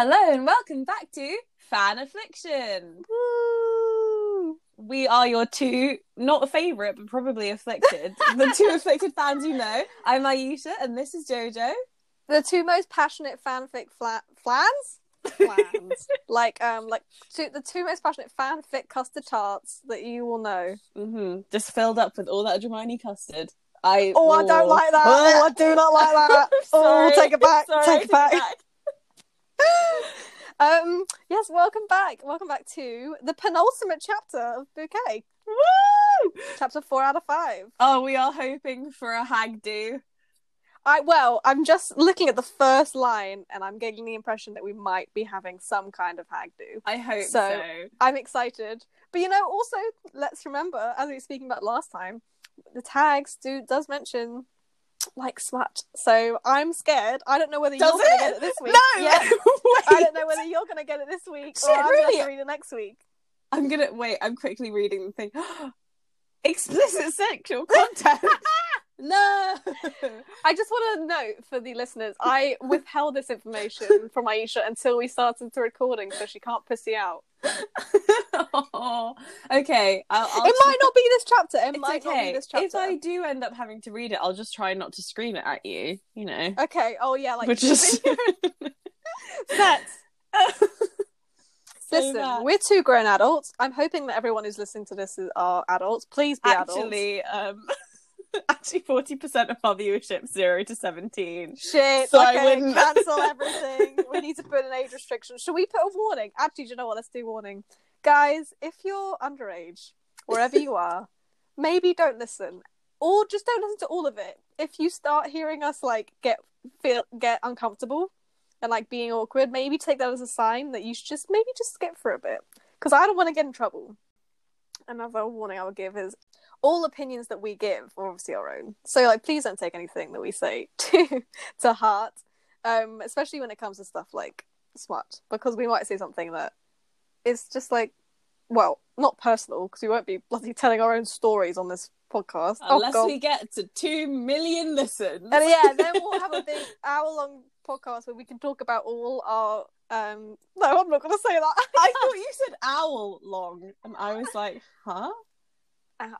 Hello and welcome back to Fan Affliction. Woo! We are your two, not a favourite, but probably afflicted, the two afflicted fans you know. I'm Ayesha and this is Jojo. The two most passionate fanfic fla- flans? Flans. like um like two, the two most passionate fanfic custard tarts that you will know. Mm-hmm. Just filled up with all that Dramione custard. I Oh, I don't like that. Oh, I do not like that. oh, take it back. Sorry, take it back. Um yes, welcome back. Welcome back to the penultimate chapter of Bouquet. Woo! Chapter 4 out of 5. Oh, we are hoping for a hag do. I well, I'm just looking at the first line and I'm getting the impression that we might be having some kind of hag do. I hope so. So- I'm excited. But you know, also let's remember, as we were speaking about last time, the tags do does mention like smut. So I'm scared. I don't know whether Does you're gonna get it this week. No! Yeah. I don't know whether you're gonna get it this week Shit, or I'm gonna really? have to read it next week. I'm gonna wait. I'm quickly reading the thing. Explicit sexual content. no. I just want to note for the listeners, I withheld this information from Aisha until we started the recording, so she can't pussy out. Oh, okay. I'll, I'll it might not be this chapter. It It's might not okay. be this chapter. If I do end up having to read it, I'll just try not to scream it at you. You know, Okay. Oh yeah, like which is so Listen, we're two grown adults. I'm hoping that everyone who's listening to this is, are adults. Please be adults. actually um actually forty percent of our viewership zero to seventeen. Shit. So I wouldn't- cancel everything. we need to put an age restriction. Should we put a warning? Actually, do you know what? Let's do warning. Guys, if you're underage, wherever you are, maybe don't listen. Or just don't listen to all of it. If you start hearing us like get feel get uncomfortable and like being awkward, maybe take that as a sign that you should just maybe just skip for a bit. Because I don't want to get in trouble. Another warning I would give is all opinions that we give are obviously our own. So like please don't take anything that we say to to heart. Um, especially when it comes to stuff like smut, because we might say something that is just like well, not personal, because we won't be bloody telling our own stories on this podcast. Unless oh, we get to two million listens. And yeah, then we'll have a big hour long podcast where we can talk about all our um no, I'm not gonna say that. I thought you said owl long, and I was like, huh?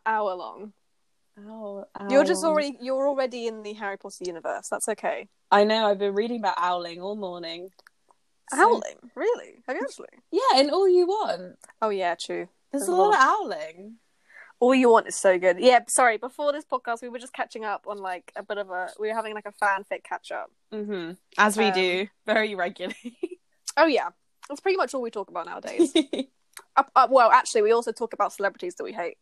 Hour long. Owl, You're just already you're already in the Harry Potter universe. That's okay. I know. I've been reading about owling all morning. So- Owling? Really? Have you actually? Yeah, and all you want. Oh yeah, true. There's There's a a lot lot. of owling. All you want is so good. Yeah, sorry, before this podcast we were just catching up on like a bit of a we were having like a fanfic catch up. Mm-hmm. As we Um, do very regularly. Oh yeah. That's pretty much all we talk about nowadays. uh, uh, well, actually we also talk about celebrities that we hate.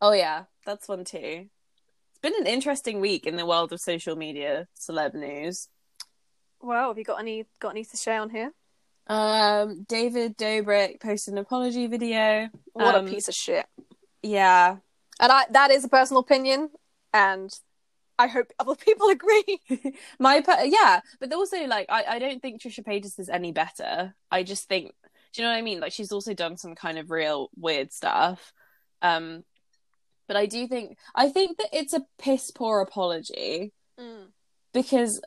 Oh yeah, that's one too. It's been an interesting week in the world of social media celeb news. Well, have you got any got any to share on here? Um, David Dobrik posted an apology video. What Um, a piece of shit. Yeah, And I that is a personal opinion and I hope other people agree. my per- yeah, but also like I I don't think Trisha Paytas is any better. I just think do you know what I mean? Like she's also done some kind of real weird stuff. Um, but I do think I think that it's a piss poor apology. because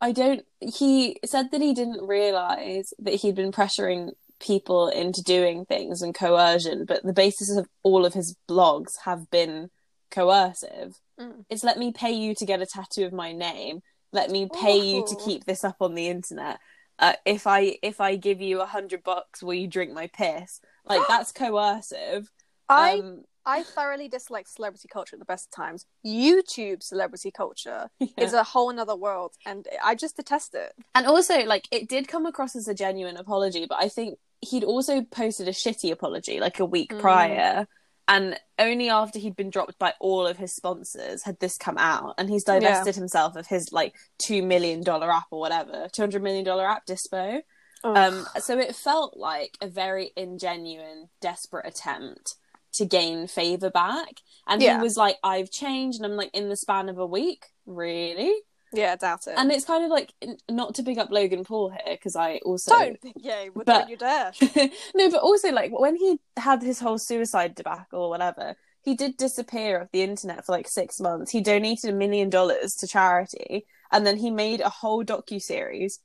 I don't. He said that he didn't realize that he'd been pressuring people into doing things and coercion, but the basis of all of his blogs have been coercive. Mm. It's let me pay you to get a tattoo of my name. Let me pay you to keep this up on the internet. Uh, if I if I give you a hundred bucks, will you drink my piss? Like that's coercive. I Um, I thoroughly dislike celebrity culture at the best of times. YouTube celebrity culture yeah. is a whole another world and I just detest it. And also, like, it did come across as a genuine apology, but I think he'd also posted a shitty apology like a week Mm. prior. And only after he'd been dropped by all of his sponsors had this come out. And he's divested himself of his like $2 million app or whatever, $200 million app dispo. Um, so it felt like a very ingenuine, desperate attempt to gain favor back. And Yeah. he was like, I've changed. And I'm like, in the span of a week? Really? yeah, doubt it. and it's kind of like not to big up Logan Paul here because I also don't yeah, would But- you dare. no, but also like when he had his whole suicide debacle or whatever, he did disappear off the internet for like six months. He donated a million dollars to charity, and then he made a whole docu series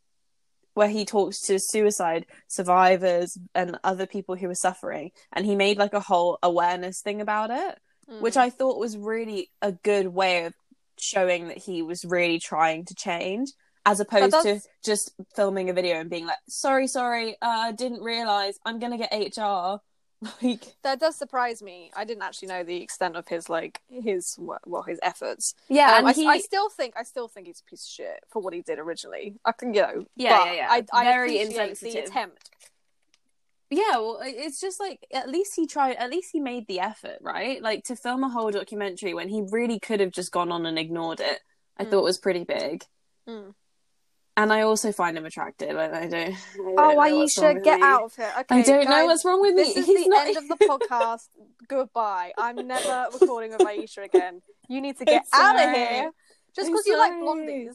where he talks to suicide survivors and other people who are suffering, and he made like a whole awareness thing about it, Mm. which I thought was really a good way of showing that he was really trying to change. As opposed to just filming a video and being like, "Sorry, sorry, uh, didn't realize I'm gonna get HR." Like, that does surprise me. I didn't actually know the extent of his like his well his efforts. yeah, Um, and I, he, I still think I still think he's a piece of shit for what he did originally. I can you know Yeah, yeah, yeah. I, I Very the insensitive. attempt. yeah well it's just like at least he tried at least he made the effort right like to film a whole documentary when he really could have just gone on and ignored it i Mm. thought was pretty big Mm. And i also find him attractive and i don't, I Oh, know what's wrong Aisha, get me. out of here. Okay, i don't know what's wrong with me This is he's the not end of the podcast. Goodbye. I'm never recording with Aisha again. You need to get out of here. Just because you like blondies.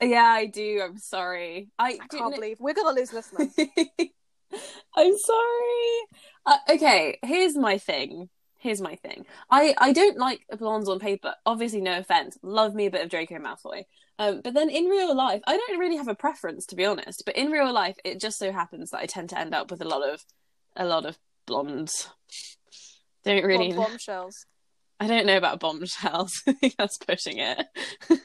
yeah i do i'm sorry i, I can't believe we're gonna lose listeners. I'm sorry. Uh, okay, here's my thing. Here's my thing. I I don't like blondes on paper. Obviously, no offense. Love me a bit of Draco Malfoy. Um, but then in real life, I don't really have a preference to be honest. But in real life, it just so happens that I tend to end up with a lot of a lot of blondes. Don't really. Bombshells. I don't know about bombshells. I think that's pushing it.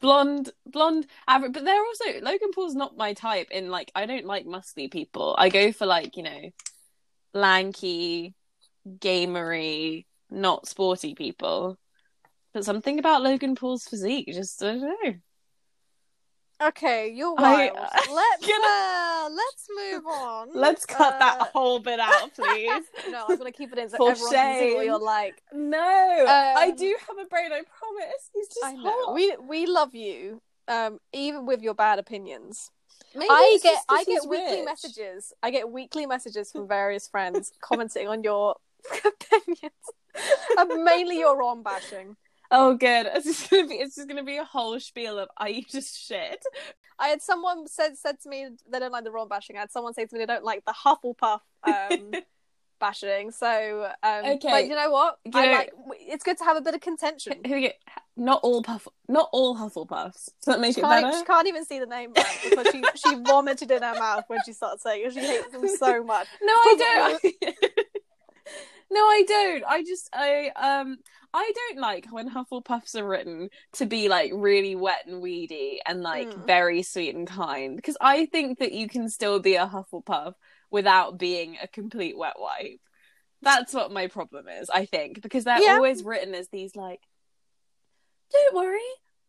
blonde, blonde, average. But they're also Logan Paul's not my type. In like, I don't like muscly people. I go for like you know, lanky, gamery, not sporty people. But something about Logan Paul's physique, just I don't know. Okay, you're I- wild. let's uh, let's move on. Let's cut Uh, that whole bit out, please. no, I'm gonna keep it in so For everyone can see what you're like. no, I Um, do have a brain. I promise. He's just I know hot. we we love you, um, even with your bad opinions. Maybe I get I get weekly rich. messages. I get weekly messages from various friends commenting on your opinions, and mainly your Ron bashing. Oh, good. It's just gonna be. It's just gonna be a whole spiel of are you just shit. I had someone said said to me they don't like the Ron bashing. I had someone say to me they don't like the Hufflepuff um, bashing. So, um, Okay. but you know what? You I know- like. It's good to have a bit of contention. We go. Not all puff. Not all Hufflepuffs. Does that make She it can't, better? she can't even see the name right because she she vomited in her mouth when she started saying it. She hates them so much. No, I don't. No, I don't. I just I um I don't like when Hufflepuffs are written to be like really wet and weedy and like Mm. very sweet and kind because I think that you can still be a Hufflepuff without being a complete wet wipe. That's what my problem is, I think, because they're Yeah. always written as these like Don't worry,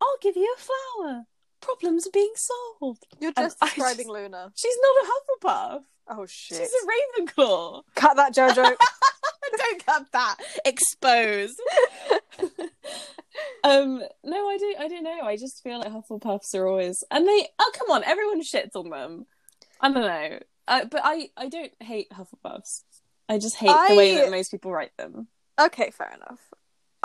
I'll give you a flower. Problems are being solved. You're just I describing just- Luna. She's not a Hufflepuff. Oh shit! She's a Ravenclaw. Cut that, Jojo. don't cut that. Expose. um, no, I don't. I don't know. I just feel like Hufflepuffs are always, and they. Oh, come on! Everyone shits on them. I don't know, uh, but I. I don't hate Hufflepuffs. I just hate the way that most people write them, okay, fair enough.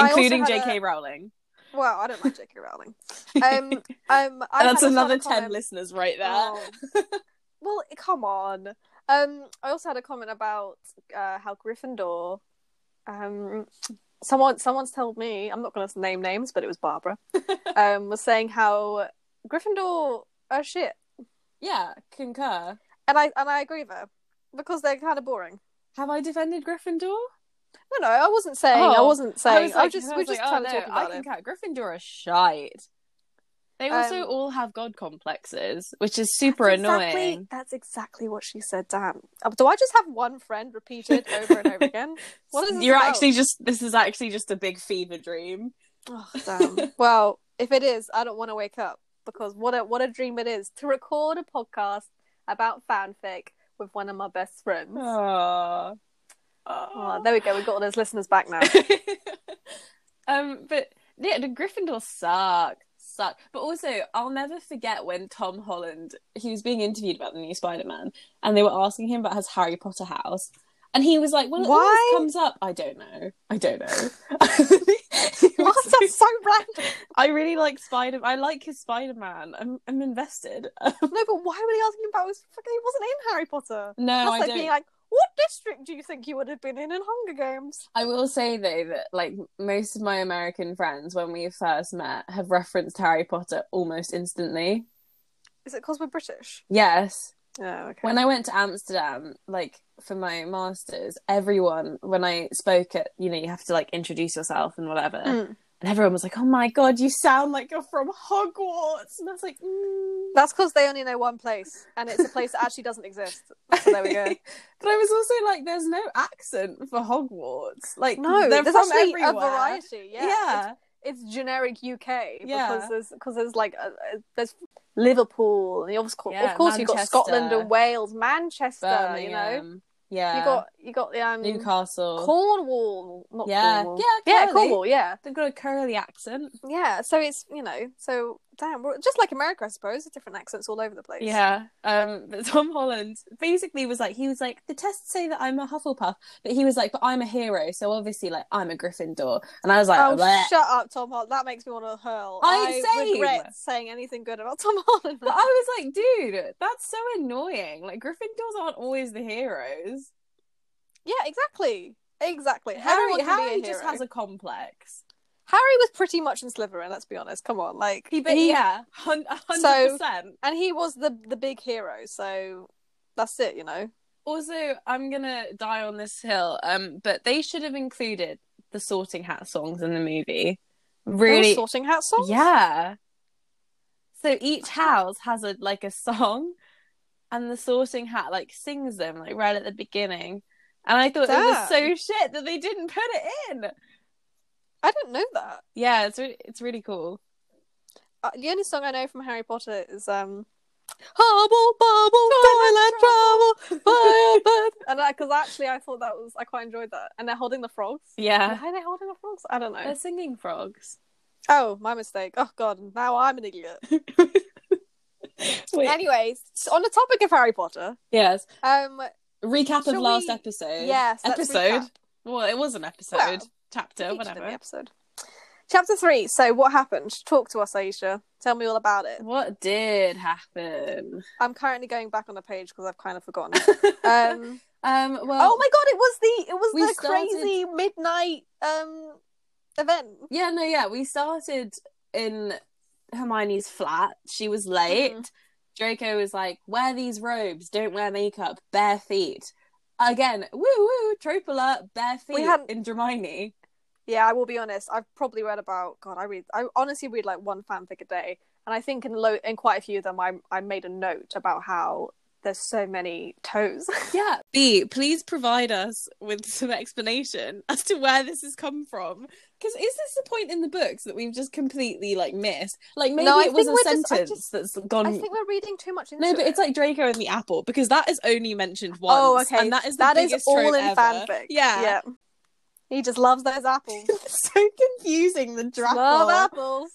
Including J.K. a- Rowling. Well, I don't like J.K. Rowling. Um, um, I That's another ten comment- listeners right there. Oh. well, come on. Um, I also had a comment about uh, how Gryffindor. Um, someone, someone's told me I'm not going to name names, but it was Barbara. um, was saying how Gryffindor are shit, Yeah, concur. and I and I agree with her because they're kind of boring. Have I defended Gryffindor? No, no, I wasn't saying. I Oh, wasn't saying. I was, like- just I we're was just like, trying oh, to talk about I it. can cut. Gryffindor are shite. They also Um, all have god complexes, which is super That's annoying. Exactly, that's exactly what she said. Damn. Uh, Do I just have one friend repeated over and over again? What is You're about? actually just this is actually just a big fever dream. Oh, damn. well, if it is, I don't want to wake up because what a what a dream it is to record a podcast about fanfic with one of my best friends. Aww. Oh, there we go. We've got all those listeners back now. um, but yeah, the Gryffindor suck, suck. But also, I'll never forget when Tom Holland he was being interviewed about the new Spider-Man, and they were asking him about his Harry Potter house. And he was like, "Well, it Why? always comes up. I don't know. I don't know." What's that so random? I really like Spider. I like his Spider Man. I'm I'm invested. No, but why were they asking about his fucking? He wasn't in Harry Potter. no, That's I like don't. being like, what district do you think you would have been in in Hunger Games? I will say though that like most of my American friends, when we first met, have referenced Harry Potter almost instantly. Is it because we're British? Yes. Oh, okay. When I went to Amsterdam, like for my masters, everyone when I spoke at, you know, you have to like introduce yourself and whatever, Mm. And everyone was like, "Oh my god, you sound like you're from Hogwarts," and I was like, mm. That's because they only know one place, and it's a place that actually doesn't exist. So there we go. but I was also like, "There's no accent for Hogwarts. Like, No, they're there's from actually everywhere. a variety. Yeah, yeah. It's, it's generic UK Yeah. because there's because there's like a, a- there's Liverpool, and of course, Yeah, of course, you've got Scotland and Wales, Manchester. You know, Birmingham. Yeah, you got you got the um, Newcastle. Cornwall, not Yeah. Cornwall. Yeah, yeah, Cornwall, yeah, They've got a curly accent. yeah. So it's you know, so damn, we're just like America, I suppose. Different accents all over the place. Yeah. Um but Tom Holland basically was like he was like the tests say that I'm a Hufflepuff, but he was like, but I'm a hero, so obviously like I'm a Gryffindor. And I was like, Oh, "Bleh." shut up, Tom Holland. That makes me want to hurl. I- same. regret saying anything good about Tom Holland. but I was like, dude, that's so annoying. Like Gryffindors aren't always the heroes. yeah, exactly. Exactly. Harry Everyone can be Harry just has a complex. Harry was pretty much in Slytherin. Let's be honest. Come on, like He, but yeah, hundred So- percent. and he was the the big hero. So that's it. You know. Also, I'm gonna die on this hill. Um, but they should have included the Sorting Hat songs in the movie. All Really, sorting hat songs. Yeah. So each house has a like a song, and the Sorting Hat like sings them like right at the beginning. And I thought it was so shit that they didn't put it in. I didn't know that. Yeah, it's re- it's really cool. Uh, the only song I know from Harry Potter is um. Hubble bubble, toilet travel, fire bird. And because actually, I thought that was I quite enjoyed that. And they're holding the frogs. Yeah, Why are they holding the frogs? I don't know. they're singing frogs. Oh, my mistake. Oh god, now I'm an idiot. Wait, Anyways, on the topic of Harry Potter, yes. um, Recap of last we- episode. yes, episode. Well, it was an episode, Well, chapter, in whatever. the episode. Chapter three. So, what happened? Talk to us, Aisha. Tell me all about it. What did happen? I'm currently going back on the page because I've kind of forgotten. um, um. Well. oh my god, it was the it was the started- crazy midnight um event. Yeah, no, yeah. We started in Hermione's flat. She was late. Mhm. Draco was like, wear these robes, don't wear makeup, bare feet. Again, woo woo, trope alert, bare feet We hadn't- in Hermione. Yeah, I will be honest. I've probably read about God. I read. I honestly read like one fanfic a day, and I think in lo- in quite a few of them, I I made a note about how there's so many toes. Yeah. B, please provide us with some explanation as to where this has come from. Because is this the point in the books that we've just completely like missed? Like maybe No, it was a we're just- sentence just- that's gone. I think we're reading too much into No, but it. it's like Draco and the apple because that is only mentioned oh, once. oh, okay. And that is the that is all in ever. fanfic. Yeah. yeah. He just loves those apples. so confusing. The draft. Love apples.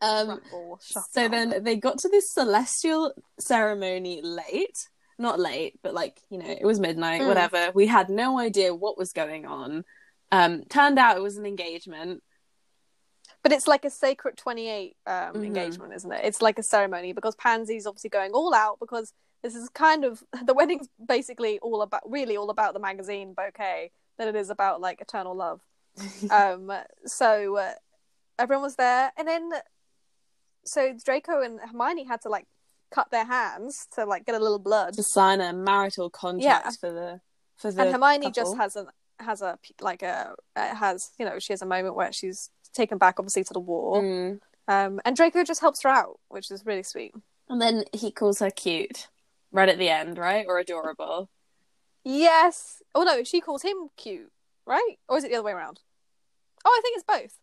Um. So up. then they got to this celestial ceremony late. Not late, but like you know, it was midnight. Mm. Whatever. We had no idea what was going on. Um. Turned out it was an engagement. But it's like a sacred 28 um, Mhm. engagement, isn't it? It's like a ceremony because Pansy's obviously going all out because this is kind of the wedding's basically all about really all about the magazine bouquet than it is about like eternal love. um, so uh, everyone was there, and then so Draco and Hermione had to like cut their hands to like get a little blood, to sign a marital contract Yeah. for the for the and Hermione couple. just has a has a like a has you know she has a moment where she's taken back obviously to the war. Mm. Um, and Draco just helps her out, which is really sweet. And then he calls her cute, right at the end, right, or adorable. Yes. Oh no, she calls him cute, right? Or is it the other way around? Oh, I think it's both.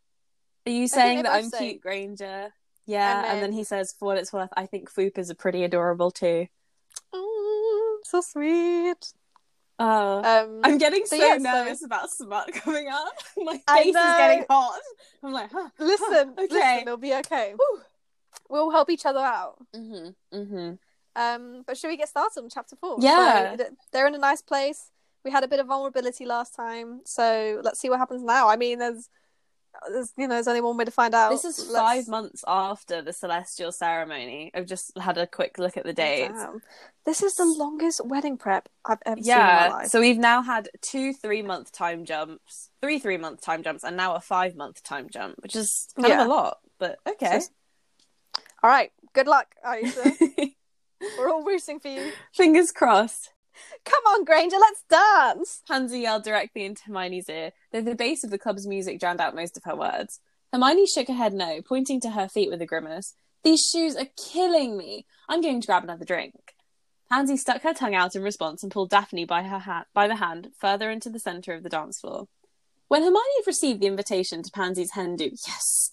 Are you think saying that I'm say- cute, Granger? Yeah, And and then, then- he says, "For what it's worth, I think Foop is a pretty adorable too." Mm, so sweet. Oh, Um, I'm getting so so yeah, so- nervous about smut coming up. My face is getting hot. I'm like, huh. listen, Okay. listen, it'll be okay. Whew. We'll help each other out. Mhm, mhm. Um, but should we get started on chapter four? Yeah. So, they're in a nice place. We had a bit of vulnerability last time, so let's see what happens now. I mean, there's, there's you know, there's only one way to find out. This is Let's- five months after the celestial ceremony. I've just had a quick look at the dates. Damn. This is the longest wedding prep I've ever seen in my Yeah, life. so we've now had two three month time jumps, three three month time jumps, and now a five month time jump, which is kind Yeah. of a lot. But okay, So- All right. Good luck, Aisha. We're all rooting for you. Fingers crossed. Come on, Granger, let's dance. Pansy yelled directly into Hermione's ear, though the bass of the club's music drowned out most of her words. Hermione shook her head no, pointing to her feet with a grimace. These shoes are killing me. I'm going to grab another drink. Pansy stuck her tongue out in response and pulled Daphne by her ha- by the hand further into the centre of the dance floor. When Hermione received the invitation to Pansy's hen do, yes,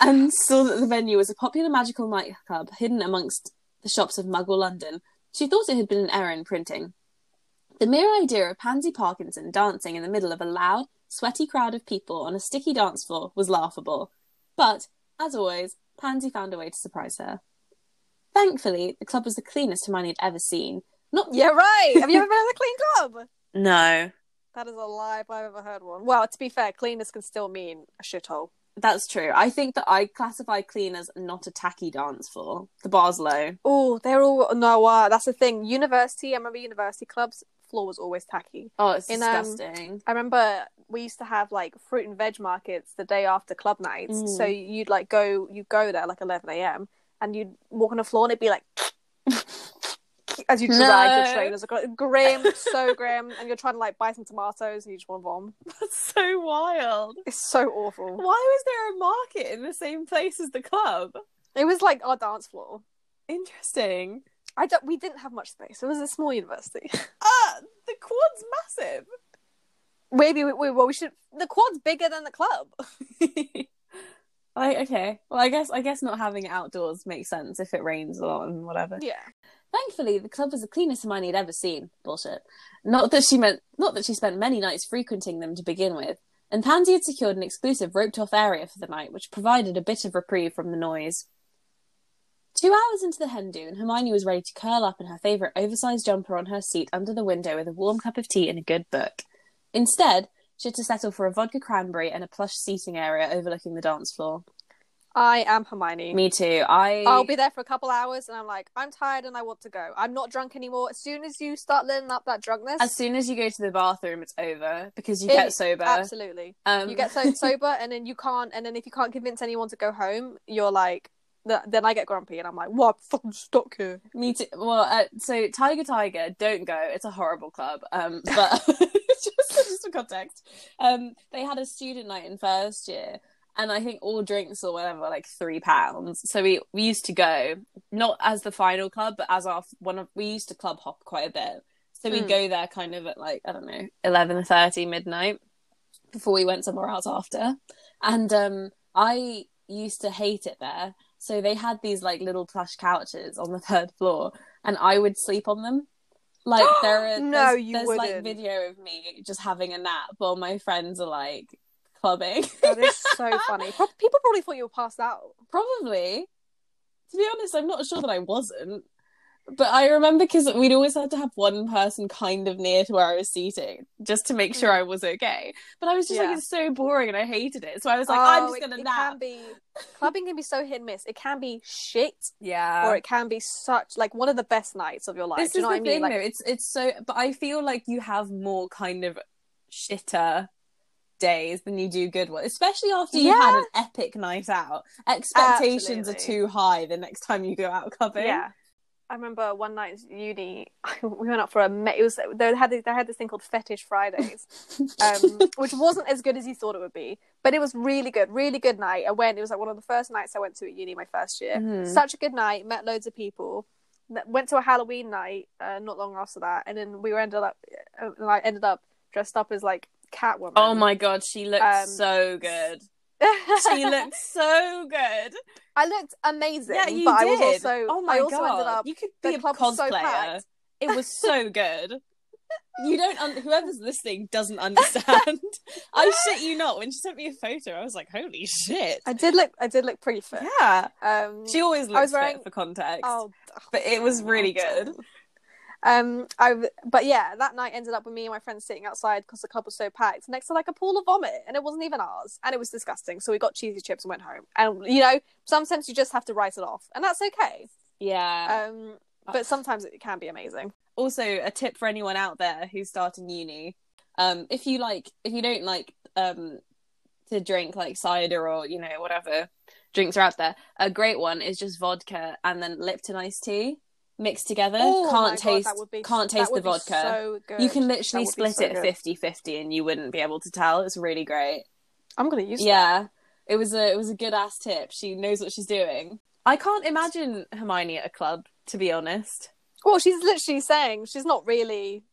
and saw that the venue was a popular magical nightclub hidden amongst the shops of Muggle London, she thought it had been an error in printing. The mere idea of Pansy Parkinson dancing in the middle of a loud, sweaty crowd of people on a sticky dance floor was laughable. But, as always, Pansy found a way to surprise her. Thankfully, the club was the cleanest Hermione had ever seen. Not Yeah, right. Have you ever been in a clean club? no, That is a lie if I've ever heard one. Well, to be fair, cleanness can still mean a shithole. That's true. I think that I classify clean as not a tacky dance floor. The bar's low. Oh, they're all no. Uh, that's the thing. University. I remember university clubs. Floor was always tacky. Oh, it's In, um, disgusting. I remember we used to have like fruit and veg markets the day after club nights. Mm. So you'd like go, you go there like eleven a.m. and you'd walk on the floor and it'd be like. As you drag No. your trainers across, grim, so grim, and you're trying to like buy some tomatoes and you just want to vom. That's so wild. It's so awful. Why was there a market in the same place as the club? It was like our dance floor. Interesting. I don't. We didn't have much space. It was a small university. Ah, the quad's massive. Maybe we, we well we should. The quad's bigger than the club. like, okay. Well, I guess I guess not having it outdoors makes sense if it rains a lot and whatever. Yeah. Thankfully, the club was the cleanest Hermione had ever seen. Bullshit. Not that she meant, not that she spent many nights frequenting them to begin with. And Pansy had secured an exclusive roped-off area for the night, which provided a bit of reprieve from the noise. Two hours into the hen do, and Hermione was ready to curl up in her favourite oversized jumper on her seat under the window with a warm cup of tea and a good book. Instead, she had to settle for a vodka cranberry and a plush seating area overlooking the dance floor. I am Hermione. Me too. I I'll be there for a couple hours, and I'm like, I'm tired and I want to go. I'm not drunk anymore. As soon as you start letting up that drunkenness, as soon as you go to the bathroom, it's over because you It- get sober. absolutely, Um, you get so sober, and then you can't, and then if you can't convince anyone to go home, you're like, th- then I get grumpy, and I'm like, what? I'm fucking stuck here. Me too. Well, uh, so Tiger Tiger, don't go. It's a horrible club. Um, but just, just for context, um, they had a student night in first year, and I think all drinks or whatever like three pounds. So we we used to go not as the final club, but as our one of we used to club hop quite a bit. So we'd Hmm. go there kind of at like I don't know eleven thirty midnight before we went somewhere else after, and um, I used to hate it there. So they had these like little plush couches on the third floor, and I would sleep on them. Like there are No, there's, you there's like video of me just having a nap while my friends are like clubbing. That is so funny. Pro- People probably thought you were passed out. Probably. To be honest, I'm not sure that I wasn't. But I remember because we'd always had to have one person kind of near to where I was seating just to make sure I was okay. But I was just Mm. Yeah. like, it's so boring and I hated it. So I was like, I'm Oh, just it- going to it nap. Can be clubbing can be so hit and miss. It can be shit, Yeah. or it can be such like one of the best nights of your life. this Do you is know the what I mean? thing, Like, though. It's it's so, but I feel like you have more kind of shitter days than you do good ones, especially after you've had an epic night out. Expectations are too high the next time you go out clubbing. Yeah. I remember one night at uni, we went out for a. Me- it was they had this, they had this thing called Fetish Fridays, um, which wasn't as good as you thought it would be, but it was really good, really good night. I went. It was like one of the first nights I went to at uni my first year. Mhm. Such a good night. Met loads of people. Went to a Halloween night uh, not long after that, and then we were ended up. Uh, I ended up dressed up as like Catwoman. Oh my god, she looked Um, so good. She looked so good. I looked amazing. Yeah, you but did. I was also. oh my I also god, ended up. you could be a was so cosplayer. it was so good. You don't. Un- whoever's listening doesn't understand. I shit you not. When she sent me a photo, I was like, "Holy shit!" I did look. I did look pretty fit. Yeah, Um, she always looks was wearing- fit for context. Oh, but it was really good. Um, I but yeah, that night ended up with me and my friends sitting outside because the club was so packed next to like a pool of vomit, and it wasn't even ours, and it was disgusting. So we got cheesy chips and went home. And you know, sometimes you just have to write it off, and that's okay. Yeah. Um, but sometimes it can be amazing. also a tip for anyone out there who's starting uni um if you like if you don't like um to drink like cider or you know whatever drinks are out there. A great one is just vodka and then Lipton iced tea mixed together. Oh can't God, taste that would be- can't taste the vodka. so. You can literally split so it good. 50-50 and you wouldn't be able to tell. It's really great. I'm gonna use that. Yeah. It was a it was a good ass tip. She knows what she's doing. I can't imagine Hermione at a club, to be honest. Well, she's literally saying she's not really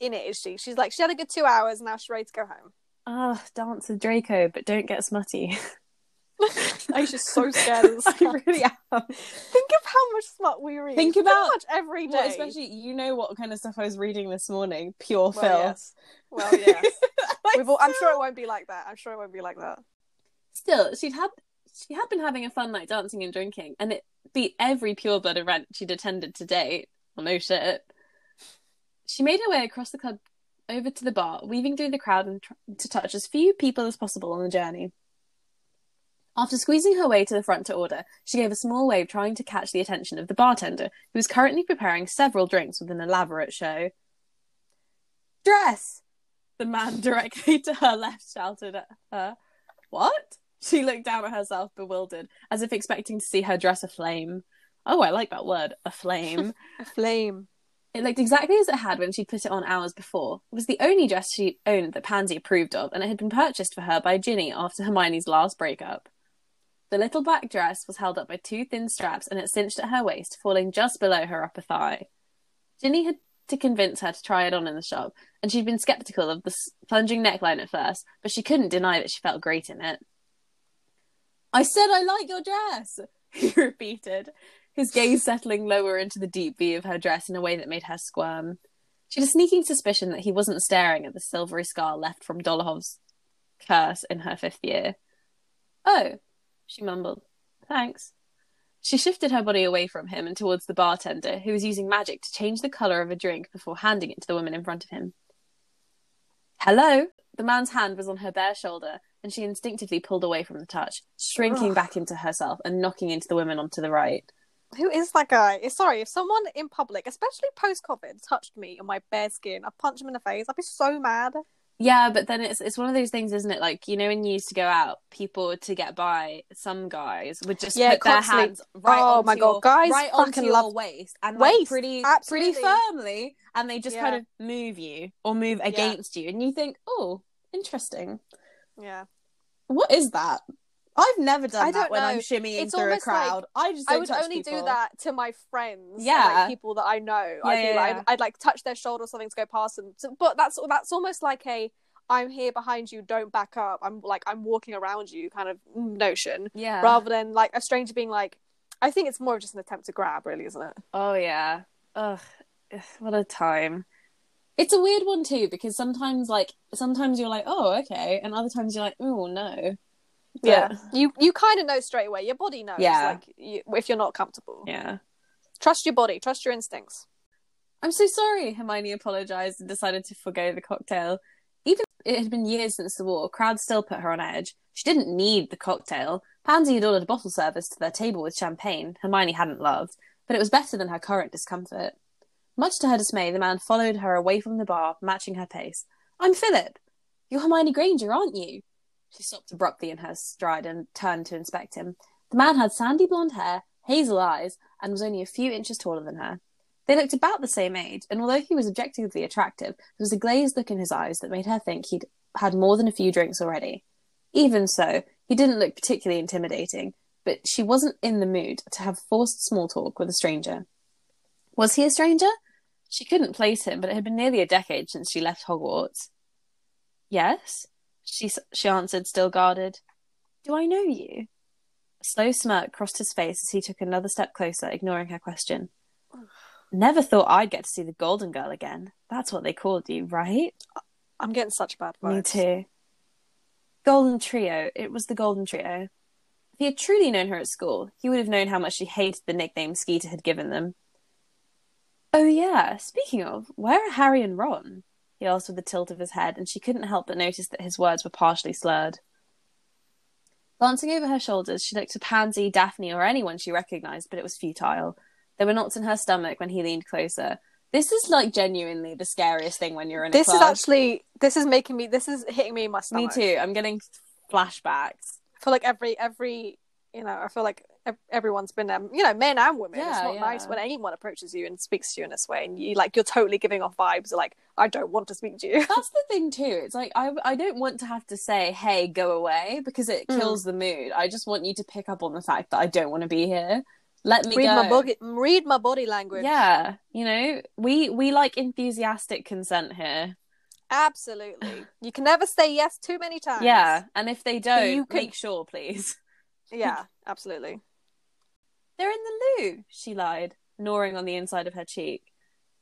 in it, is she? She's like she had a good two hours, now she's ready to go home. Ah, dance with Draco, but don't get smutty. I'm just so scared of the I really am. Think of how much smut we read. Think Pretty about- much every day. Well, especially you know what kind of stuff I was reading this morning. Pure Well, filth. yes. Well, yes. Like, all, I'm sure it won't be like that. I'm sure it won't be like that. Still, she'd had she had been having a fun night dancing and drinking, and it beat every pure-blood event she'd attended to date. Well, no shit. She made her way across the club over to the bar, weaving through the crowd and tr- to touch as few people as possible on the journey. After squeezing her way to the front to order, she gave a small wave trying to catch the attention of the bartender, who was currently preparing several drinks with an elaborate show. Dress! The man directly to her left shouted at her. What? She looked down at herself, bewildered, as if expecting to see her dress aflame. Oh, I like that word, aflame. A flame. It looked exactly as it had when she'd put it on hours before. It was the only dress she owned that Pansy approved of, and it had been purchased for her by Ginny after Hermione's last breakup. The little black dress was held up by two thin straps, and it cinched at her waist, falling just below her upper thigh. Ginny had to convince her to try it on in the shop, and she'd been skeptical of the plunging neckline at first, but she couldn't deny that she felt great in it. I said I like your dress, he repeated, his gaze settling lower into the deep V of her dress in a way that made her squirm. She had a sneaking suspicion that he wasn't staring at the silvery scar left from Dolohov's curse in her fifth year. Oh, she mumbled. Thanks. She shifted her body away from him and towards the bartender, who was using magic to change the colour of a drink before handing it to the woman in front of him. Hello? The man's hand was on her bare shoulder, and she instinctively pulled away from the touch, shrinking Ugh. back into herself and knocking into the woman onto the right. Who is that guy? Sorry, if someone in public, especially post COVID, touched me on my bare skin, I'd punch him in the face. I'd be so mad. Yeah, but then it's it's one of those things, isn't it? Like you know, when you used to go out, people to get by, some guys would just Yeah, put their hands right Oh onto my God, your, guys right onto your love- waist and like, Waist, pretty absolutely. pretty firmly, and they just Yeah. kind of move you or move Yeah. against you, and you think, oh, interesting. Yeah. What is that? I've never done I that when I'm shimmying It's through a almost like- crowd. I just I would only do that to my friends, Yeah. like people that I know. I'd Yeah, like, yeah. I'd, like touch their shoulder or something to go past them. So, but that's that's almost like a I'm here behind you, don't back up. I'm like I'm walking around you kind of notion, Yeah. rather than like a stranger being like. I think it's more of just an attempt to grab, really, isn't it? Oh yeah. Ugh, What a time. It's a weird one too because sometimes like sometimes you're like, oh okay, and other times you're like, oh no. But- yeah, you you kind of know straight away. Your body knows, Yeah. like you, if you're not comfortable. Yeah. Trust your body, trust your instincts. I'm so sorry, Hermione apologized and decided to forgo the cocktail. Even it had been years since the war, crowds still put her on edge. She didn't need the cocktail. Pansy had ordered a bottle service to their table with champagne, Hermione hadn't loved, but it was better than her current discomfort. Much to her dismay, the man followed her away from the bar, matching her pace. I'm Philip. You're Hermione Granger, aren't you? She stopped abruptly in her stride and turned to inspect him. The man had sandy blonde hair, hazel eyes, and was only a few inches taller than her. They looked about the same age, and although he was objectively attractive, there was a glazed look in his eyes that made her think he'd had more than a few drinks already. Even so, he didn't look particularly intimidating, but she wasn't in the mood to have forced small talk with a stranger. Was he a stranger? She couldn't place him, but it had been nearly a decade since she left Hogwarts. Yes, she she answered, still guarded. Do I know you? A slow smirk crossed his face as he took another step closer, ignoring her question. Never thought I'd get to see the Golden Girl again. That's what they called you, right? I'm getting such bad vibes. Me too. Golden Trio. It was the Golden Trio. If he had truly known her at school, he would have known how much she hated the nickname Skeeter had given them. Oh, yeah. Speaking of, where are Harry and Ron? He asked with a tilt of his head, and she couldn't help but notice that his words were partially slurred. Glancing over her shoulders, she looked to Pansy, Daphne, or anyone she recognised, but it was futile. There were knots in her stomach when he leaned closer. This is like genuinely the scariest thing when you're in a This is actually this is making me this is hitting me in my stomach. Me too. I'm getting flashbacks. For like every every you know, I feel like everyone's been um, you know, men and women. it's Yeah, not yeah. nice when anyone approaches you and speaks to you in this way, and you like you're totally giving off vibes like I don't want to speak to you. That's the thing too. It's like I I don't want to have to say, "Hey, go away," because it Mm. kills the mood. I just want you to pick up on the fact that I don't want to be here. Let me read go. my body, read my body language. Yeah, you know, we we like enthusiastic consent here. absolutely. You can never say yes too many times. Yeah, and if they don't, you can- make sure, please. Yeah, absolutely. They're in the loo, she lied, gnawing on the inside of her cheek.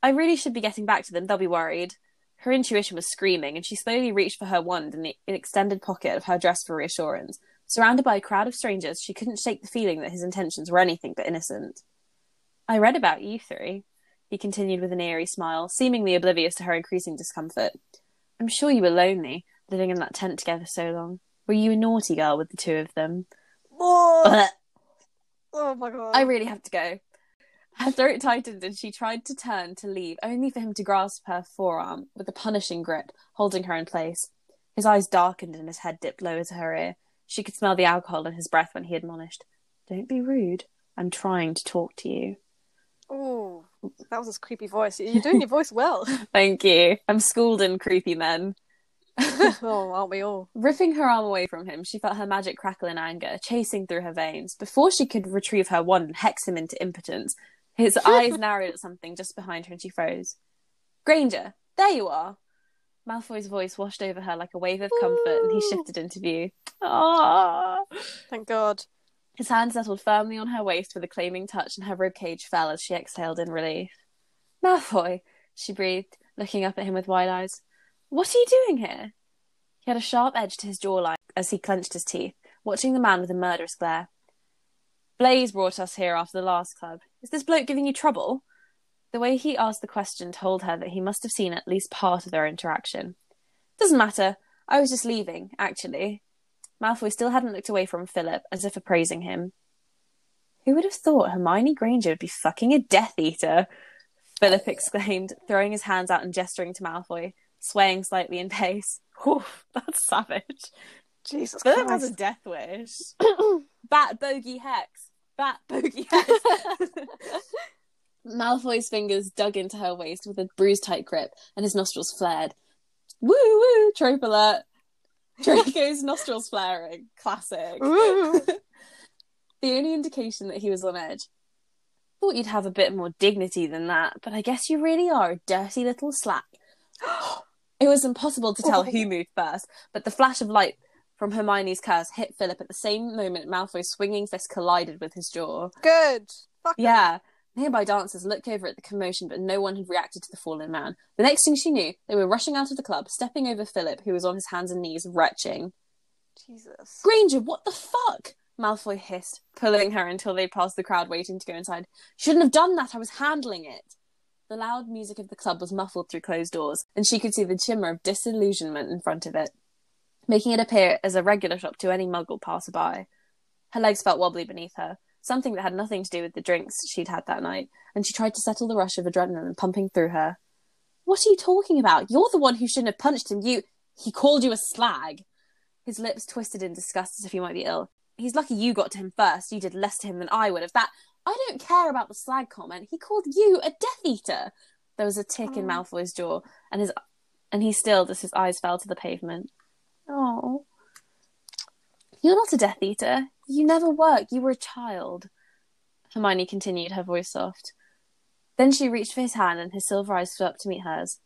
I really should be getting back to them, they'll be worried. Her intuition was screaming, and she slowly reached for her wand in the extended pocket of her dress for reassurance. Surrounded by a crowd of strangers, she couldn't shake the feeling that his intentions were anything but innocent. I read about you three, he continued with an eerie smile, seemingly oblivious to her increasing discomfort. I'm sure you were lonely, living in that tent together so long. Were you a naughty girl with the two of them? Oh, oh my god. I really have to go. Her throat tightened and she tried to turn to leave, only for him to grasp her forearm with a punishing grip, holding her in place. His eyes darkened and his head dipped lower to her ear. She could smell the alcohol in his breath when he admonished, Don't be rude. I'm trying to talk to you. Oh, that was his creepy voice. You're doing your voice well. Thank you. I'm schooled in creepy men. oh, aren't we all? Ripping her arm away from him, she felt her magic crackle in anger, chasing through her veins. Before she could retrieve her wand and hex him into impotence, his eyes narrowed at something just behind her and she froze. Granger, there you are! Malfoy's voice washed over her like a wave of comfort and he shifted into view. Ah! Thank God. His hand settled firmly on her waist with a claiming touch and her ribcage fell as she exhaled in relief. Malfoy, she breathed, looking up at him with wide eyes. What are you doing here? He had a sharp edge to his jawline as he clenched his teeth, watching the man with a murderous glare. Blaise brought us here after the last club. Is this bloke giving you trouble? The way he asked the question told her that he must have seen at least part of their interaction. Doesn't matter. I was just leaving, actually. Malfoy still hadn't looked away from Philip, as if appraising him. Who would have thought Hermione Granger would be fucking a Death Eater? Philip exclaimed, throwing his hands out and gesturing to Malfoy, swaying slightly in pace. Oof, that's savage. Jesus Philip has a Christ. death wish. Bat bogey hex. Bat bogey hex. Malfoy's fingers dug into her waist with a bruise tight grip, and his nostrils flared. Woo woo! Trope alert. Draco's nostrils flaring. Classic. The only indication that he was on edge. Thought you'd have a bit more dignity than that, but I guess you really are a dirty little slap. It was impossible to tell who moved first, but the flash of light from Hermione's curse hit Philip at the same moment Malfoy's swinging fist collided with his jaw. Good. Fuck. Yeah. Nearby dancers looked over at the commotion, but no one had reacted to the fallen man. The next thing she knew, they were rushing out of the club, stepping over Philip, who was on his hands and knees, retching. Jesus. Granger, what the fuck? Malfoy hissed, pulling her until they passed the crowd waiting to go inside. Shouldn't have done that, I was handling it. The loud music of the club was muffled through closed doors, and she could see the shimmer of disillusionment in front of it, making it appear as a regular shop to any muggle passerby. Her legs felt wobbly beneath her, something that had nothing to do with the drinks she'd had that night, and she tried to settle the rush of adrenaline pumping through her. What are you talking about? You're the one who shouldn't have punched him. You. He called you a slag. His lips twisted in disgust as if he might be ill. He's lucky you got to him first. You did less to him than I would If That. I don't care about the slag comment. He called you a Death Eater. There was a tick in Oh. Malfoy's jaw, and his and he stilled as his eyes fell to the pavement. Oh. You're not a Death Eater. You never were. You were a child. Hermione continued, her voice soft. Then she reached for his hand, and his silver eyes flew up to meet hers.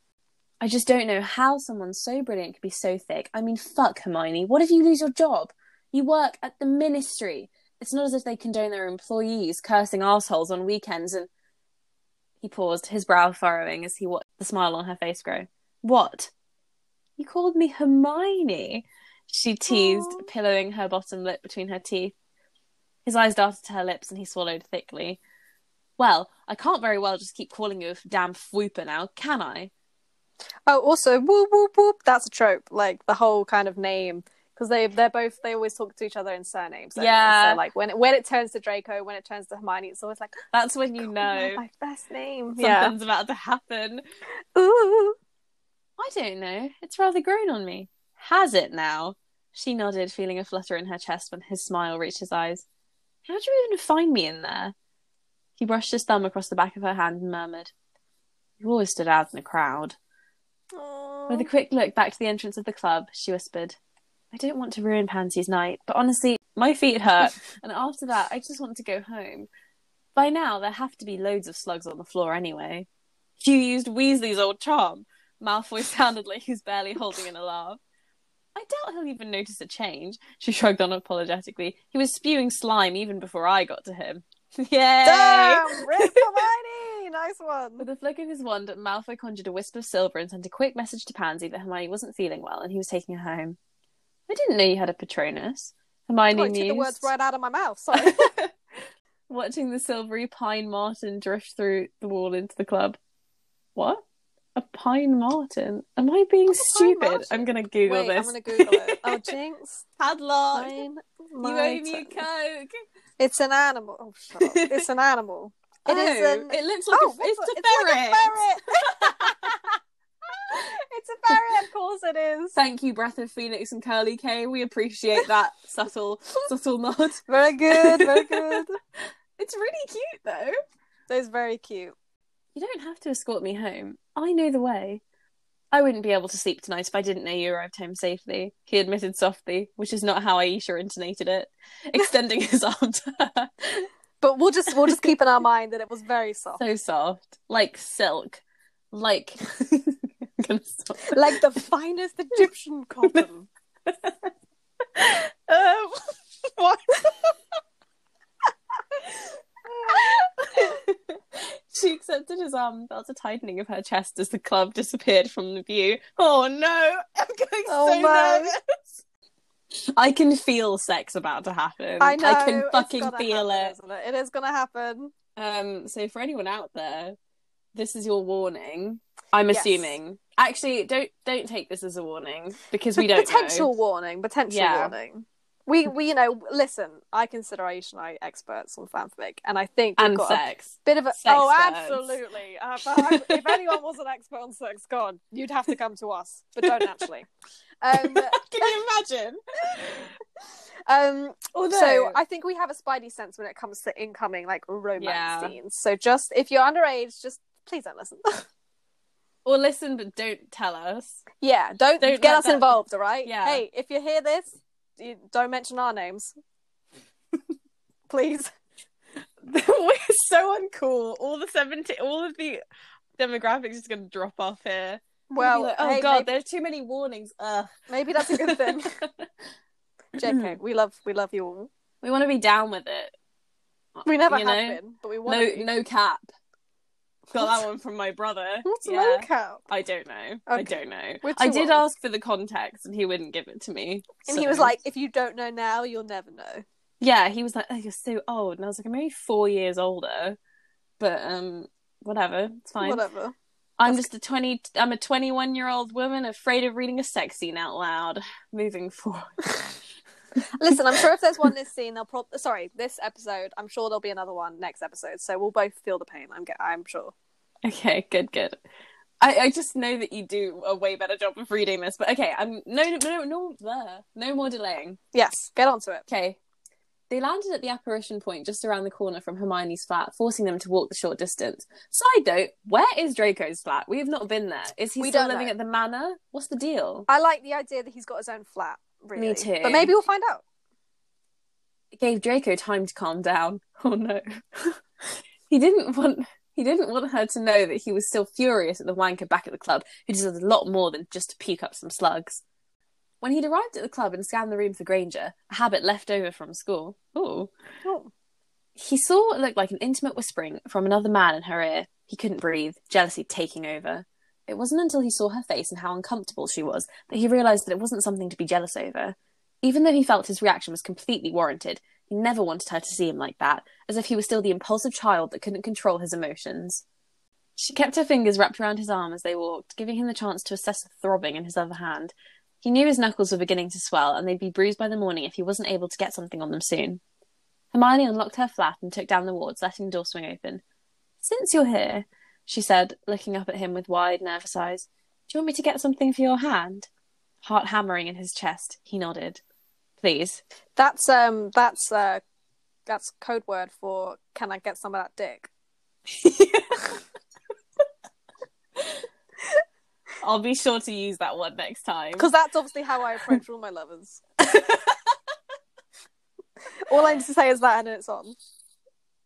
I just don't know how someone so brilliant could be so thick. I mean, fuck, Hermione. What if you lose your job? You work at the ministry. It's not as if they condone their employees cursing assholes on weekends and. He paused, his brow furrowing as he watched the smile on her face grow. What? You called me Hermione, she teased, Aw. pillowing her bottom lip between her teeth. His eyes darted to her lips and he swallowed thickly. Well, I can't very well just keep calling you a damn fwooper now, can I? Oh, also, whoop whoop whoop. That's a trope. Like the whole kind of name, because they they're both they always talk to each other in surnames. Yeah. So like when it, when it turns to Draco, when it turns to Hermione, it's always like oh, That's when you "Oh, know my first name. something's about to happen. Yeah. Ooh. I don't know. It's rather grown on me. Has it now? She nodded, feeling a flutter in her chest when his smile reached his eyes. How'd you even find me in there? He brushed his thumb across the back of her hand and murmured, You always stood out in a crowd. Aw. With a quick look back to the entrance of the club, she whispered, I don't want to ruin Pansy's night, but honestly, my feet hurt, and after that, I just want to go home. By now, there have to be loads of slugs on the floor anyway. You used Weasley's old charm. Malfoy sounded like he was barely holding in a laugh. I doubt he'll even notice a change, she shrugged on apologetically. He was spewing slime even before I got to him. Yay! Damn, Rip Hermione, nice one. With a flick of his wand, Malfoy conjured a wisp of silver and sent a quick message to Pansy that Hermione wasn't feeling well and he was taking her home. I didn't know you had a Patronus. Hermione Oh, I took the words right out of my mouth. Sorry. watching the silvery pine marten drift through the wall into the club. What? A pine marten? Am I being stupid? I'm gonna Google Wait, this. I'm gonna Google it. Oh, Jinx. Padlock. Pine You owe me a coke. It's an animal. Oh, shut up. It's an animal. It oh, is an. It looks like oh, a, it's, a it's like ferret. a ferret. it's a ferret. Of course it is. Thank you, Breath of Phoenix and Curly K. We appreciate that subtle, subtle nod. Very good. Very good. It's really cute, though. It's very cute. You don't have to escort me home. I know the way. I wouldn't be able to sleep tonight if I didn't know you arrived home safely, he admitted softly, which is not how Aisha intonated it, extending his arm to her. But we'll just we'll just keep in our mind that it was very soft, So soft. Like silk. Like. I'm gonna stop. like the finest Egyptian cotton. Um, what? she accepted his arm and felt a tightening of her chest as the club disappeared from the view. Oh no! I'm going Oh, so nervous. I can feel sex about to happen. I know. I can fucking feel happen, it. It? It is gonna happen. Um, so for anyone out there, this is your warning. I'm Yes. assuming. Actually, don't don't take this as a warning because we don't potential know. warning. Potential Yeah. warning. We we you know listen. I consider Aisha and I experts on fanfic, and I think And sex. bit of a Sex oh absolutely. Uh, I- if anyone was an expert on sex, God, you'd have to come to us, but don't actually. Um, Can you imagine? um, Although, so I think we have a spidey sense when it comes to incoming like romance Yeah. scenes. So just if you're underage, just please don't listen. or listen but don't tell us. yeah, don't, Don't get let us that- involved. All right. Yeah. Hey, if you hear this, you don't mention our names, please. We're so uncool. All the seventy, all of the demographics is going to drop off here. Well, We'll like, oh hey, god, maybe, there's too many warnings. Ugh. maybe that's a good thing. JK, we love we love you all. we want to be down with it. We never You have know? been, but we want No, to. no cap. Got that one from my brother. What's yeah. low cap? I don't know. I don't know. I did ask for the context, and he wouldn't give it to me. And he was like, "If you don't know now, you'll never know." "Yeah." He was like, "Oh, you're so old," and I was like, "I'm only four years older." But um, whatever, it's fine. Whatever. I'm just a twenty. I'm a 21 year old woman afraid of reading a sex scene out loud. Moving forward. Listen, I'm sure if there's one this scene, they'll probably sorry this episode. I'm sure there'll be another one next episode, so we'll both feel the pain. I'm get, I'm sure. Okay, good, good. I, I just know that you do a way better job of reading this, but okay, I'm no no no no there. No more delaying. Yes, get on to it. Okay. They landed at the apparition point just around the corner from Hermione's flat, forcing them to walk the short distance. Side note, where is Draco's flat? We have not been there. Is he We still don't living know. at the manor? What's the deal? I like the idea that he's got his own flat. Really. Me too. But maybe we'll find out. It gave Draco time to calm down. Oh no. he didn't want he didn't want her to know that he was still furious at the wanker back at the club, who deserved a lot more than just to puke up some slugs. When he'd arrived at the club and scanned the room for Granger, a habit left over from school, ooh, Oh. he saw what looked like an intimate whispering from another man in her ear. He couldn't breathe, jealousy taking over. It wasn't until he saw her face and how uncomfortable she was that he realised that it wasn't something to be jealous over. Even though he felt his reaction was completely warranted, he never wanted her to see him like that, as if he was still the impulsive child that couldn't control his emotions. She kept her fingers wrapped around his arm as they walked, giving him the chance to assess the throbbing in his other hand. He knew his knuckles were beginning to swell, and they'd be bruised by the morning if he wasn't able to get something on them soon. Hermione unlocked her flat and took down the wards, letting the door swing open. Since you're here, she said, looking up at him with wide, nervous eyes, do you want me to get something for your hand? Heart hammering in his chest, he nodded. Please. That's um that's uh that's code word for "Can I get some of that dick?" I'll be sure to use that one next time. Because that's obviously how I approach all my lovers. all I need to say is that, and it's on.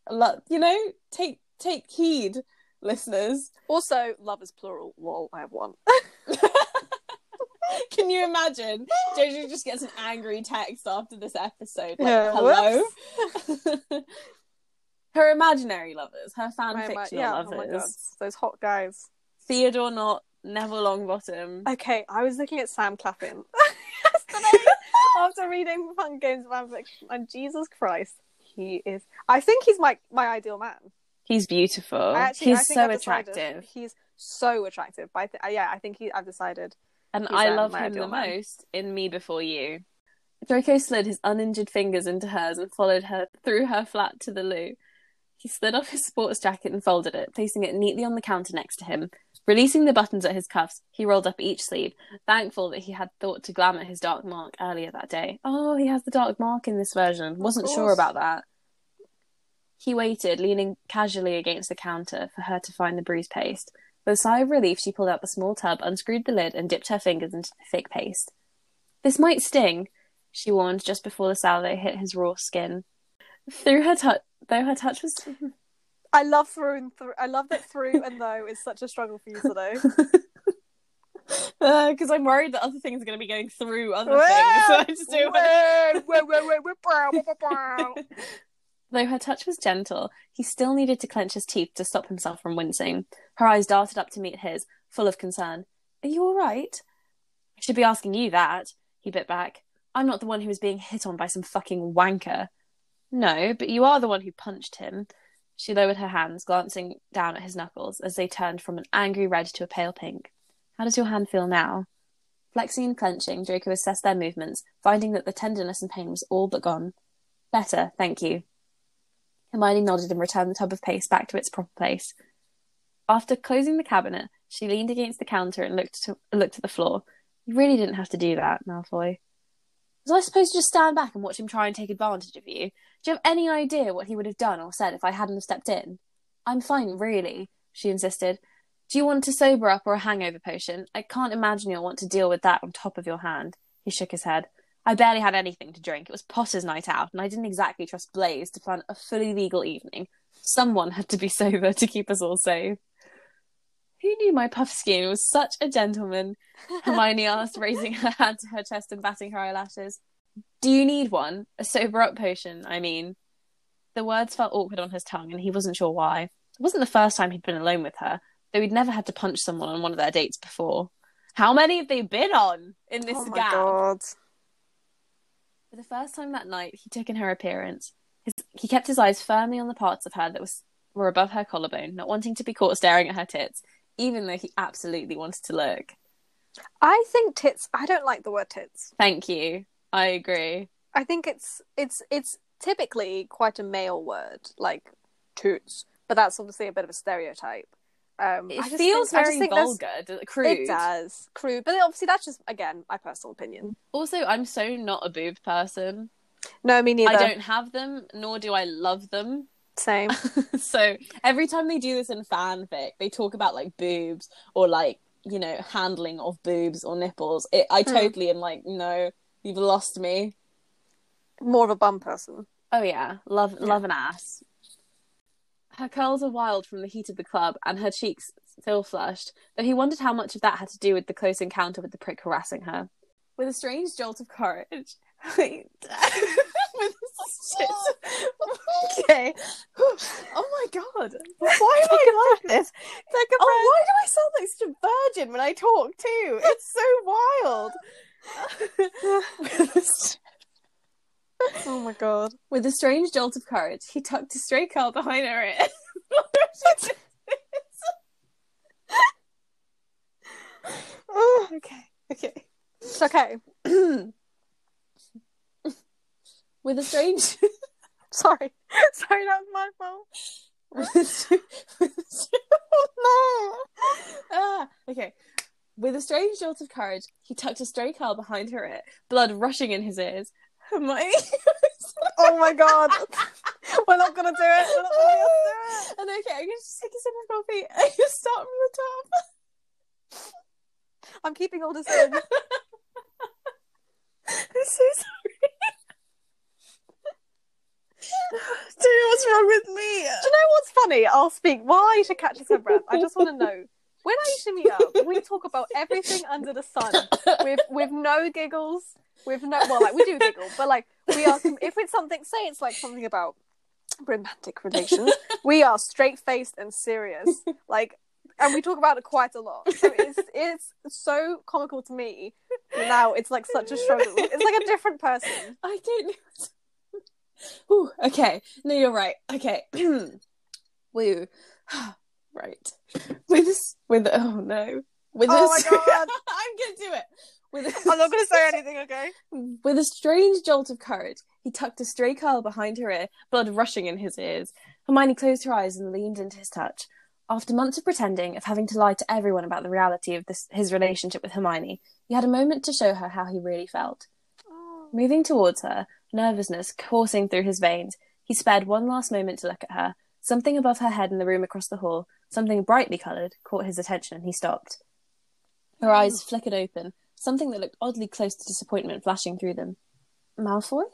Lo- you know, take take heed, listeners. Also, love is plural. Lol, I have one. Can you imagine? Jojo just gets an angry text after this episode. Like, Yeah, hello? her imaginary lovers, her fan My- my- fictional yeah, lovers. oh my god, those hot guys. Theodore Nott, Neville Longbottom. Okay, I was looking at Sam Claflin yesterday after reading Fun Games fanfiction, and Jesus Christ, he is. I think he's my my ideal man. He's beautiful. Actually, He's so attractive. He's so attractive. But I th- yeah, I think he. I've decided. And I um, love him the man. most in Me Before You. Draco slid his uninjured fingers into hers and followed her through her flat to the loo. He slid off his sports jacket and folded it, placing it neatly on the counter next to him. Releasing the buttons at his cuffs, he rolled up each sleeve, thankful that he had thought to glamour his dark mark earlier that day. Oh, he has the dark mark in this version. Wasn't sure about that. He waited, leaning casually against the counter for her to find the bruise paste. With a sigh of relief, she pulled out the small tub, unscrewed the lid, and dipped her fingers into the thick paste. This might sting, she warned just before the salvo hit his raw skin. Through her touch, though her touch was I love through and through. I love that through and though is such a struggle for you today. because uh, I'm worried that other things are going to be going through other things. So I just do Though her touch was gentle, he still needed to clench his teeth to stop himself from wincing. Her eyes darted up to meet his, full of concern. Are you all right? I should be asking you that, he bit back. I'm not the one who was being hit on by some fucking wanker. No, but you are the one who punched him. She lowered her hands, glancing down at his knuckles as they turned from an angry red to a pale pink. How does your hand feel now? Flexing and clenching, Draco assessed their movements, finding that the tenderness and pain was all but gone. Better, thank you. Hermione nodded and returned the tub of paste back to its proper place. After closing the cabinet, she leaned against the counter and looked to, looked at the floor. You really didn't have to do that, Malfoy. Was I supposed to just stand back and watch him try and take advantage of you? Do you have any idea what he would have done or said if I hadn't have stepped in? I'm fine, really, she insisted. Do you want to sober up or a hangover potion? I can't imagine you'll want to deal with that on top of your hand. He shook his head. I barely had anything to drink. It was Potter's night out, and I didn't exactly trust Blaise to plan a fully legal evening. Someone had to be sober to keep us all safe. Who knew my Puffskein was such a gentleman? Hermione asked, raising her hand to her chest and batting her eyelashes. Do you need one? A sober up potion, I mean. The words felt awkward on his tongue, and he wasn't sure why. It wasn't the first time he'd been alone with her, though he'd never had to punch someone on one of their dates before. How many have they been on in this oh my gap? god. For the first time that night, he took in her appearance. His, he kept his eyes firmly on the parts of her that was were above her collarbone, not wanting to be caught staring at her tits, even though he absolutely wanted to look. I think tits. I don't like the word tits. Thank you. I agree. I think it's it's it's typically quite a male word, like toots. But that's obviously a bit of a stereotype. Um, It feels think- very vulgar, crude. It does, crude. But obviously, that's just again my personal opinion. Also, I'm so not a boob person. No, me neither. I don't have them, nor do I love them. Same. so every time they do this in fanfic, they talk about like boobs or like you know handling of boobs or nipples. It, I Hmm. totally am like, no, you've lost me. More of a bum person. Oh yeah, love love an ass. Her curls are wild from the heat of the club, and her cheeks still flushed. Though he wondered how much of that had to do with the close encounter with the prick harassing her. With a strange jolt of courage, with okay. Oh my god! Why do I like this? Take a Oh, why do I sound like such a virgin when I talk too? It's so wild. With a s- Oh my god. With a strange jolt of courage, he tucked a stray curl behind her ear. oh, okay, okay. It's okay. With a strange, Sorry. Sorry, that was my fault. with a str- with a str- oh, no. ah, okay. With a strange jolt of courage, he tucked a stray curl behind her ear, blood rushing in his ears. Hermione, Oh my god. We're not gonna do it. We're not gonna be able to do it. And okay, I'm gonna just take a sip of coffee and just start from the top. I'm keeping all this in. I'm so sorry. Do you know what's wrong with me? Do you know what's funny? I'll speak while Aisha catches her breath. I just want to know when Aisha meet up, we talk about everything under the sun with with no giggles, with no well, like we do giggle, but like we are if it's something, say it's like something about romantic relations, we are straight faced and serious, like, and we talk about it quite a lot. So it's it's so comical to me. Now it's like such a struggle. It's like a different person. I don't. Ooh, okay. No, you're right. Okay. Woo. Right. With this, with oh no. With Oh my this, God. I'm gonna do it. With this, I'm not to say anything, okay? With a strange jolt of courage, he tucked a stray curl behind her ear, blood rushing in his ears. Hermione closed her eyes and leaned into his touch. After months of pretending, of having to lie to everyone about the reality of this, his relationship with Hermione, he had a moment to show her how he really felt. Oh. Moving towards her, nervousness coursing through his veins, he spared one last moment to look at her. Something above her head in the room across the hall, something brightly coloured, caught his attention and he stopped. Her eyes flickered open, something that looked oddly close to disappointment flashing through them. Malfoy?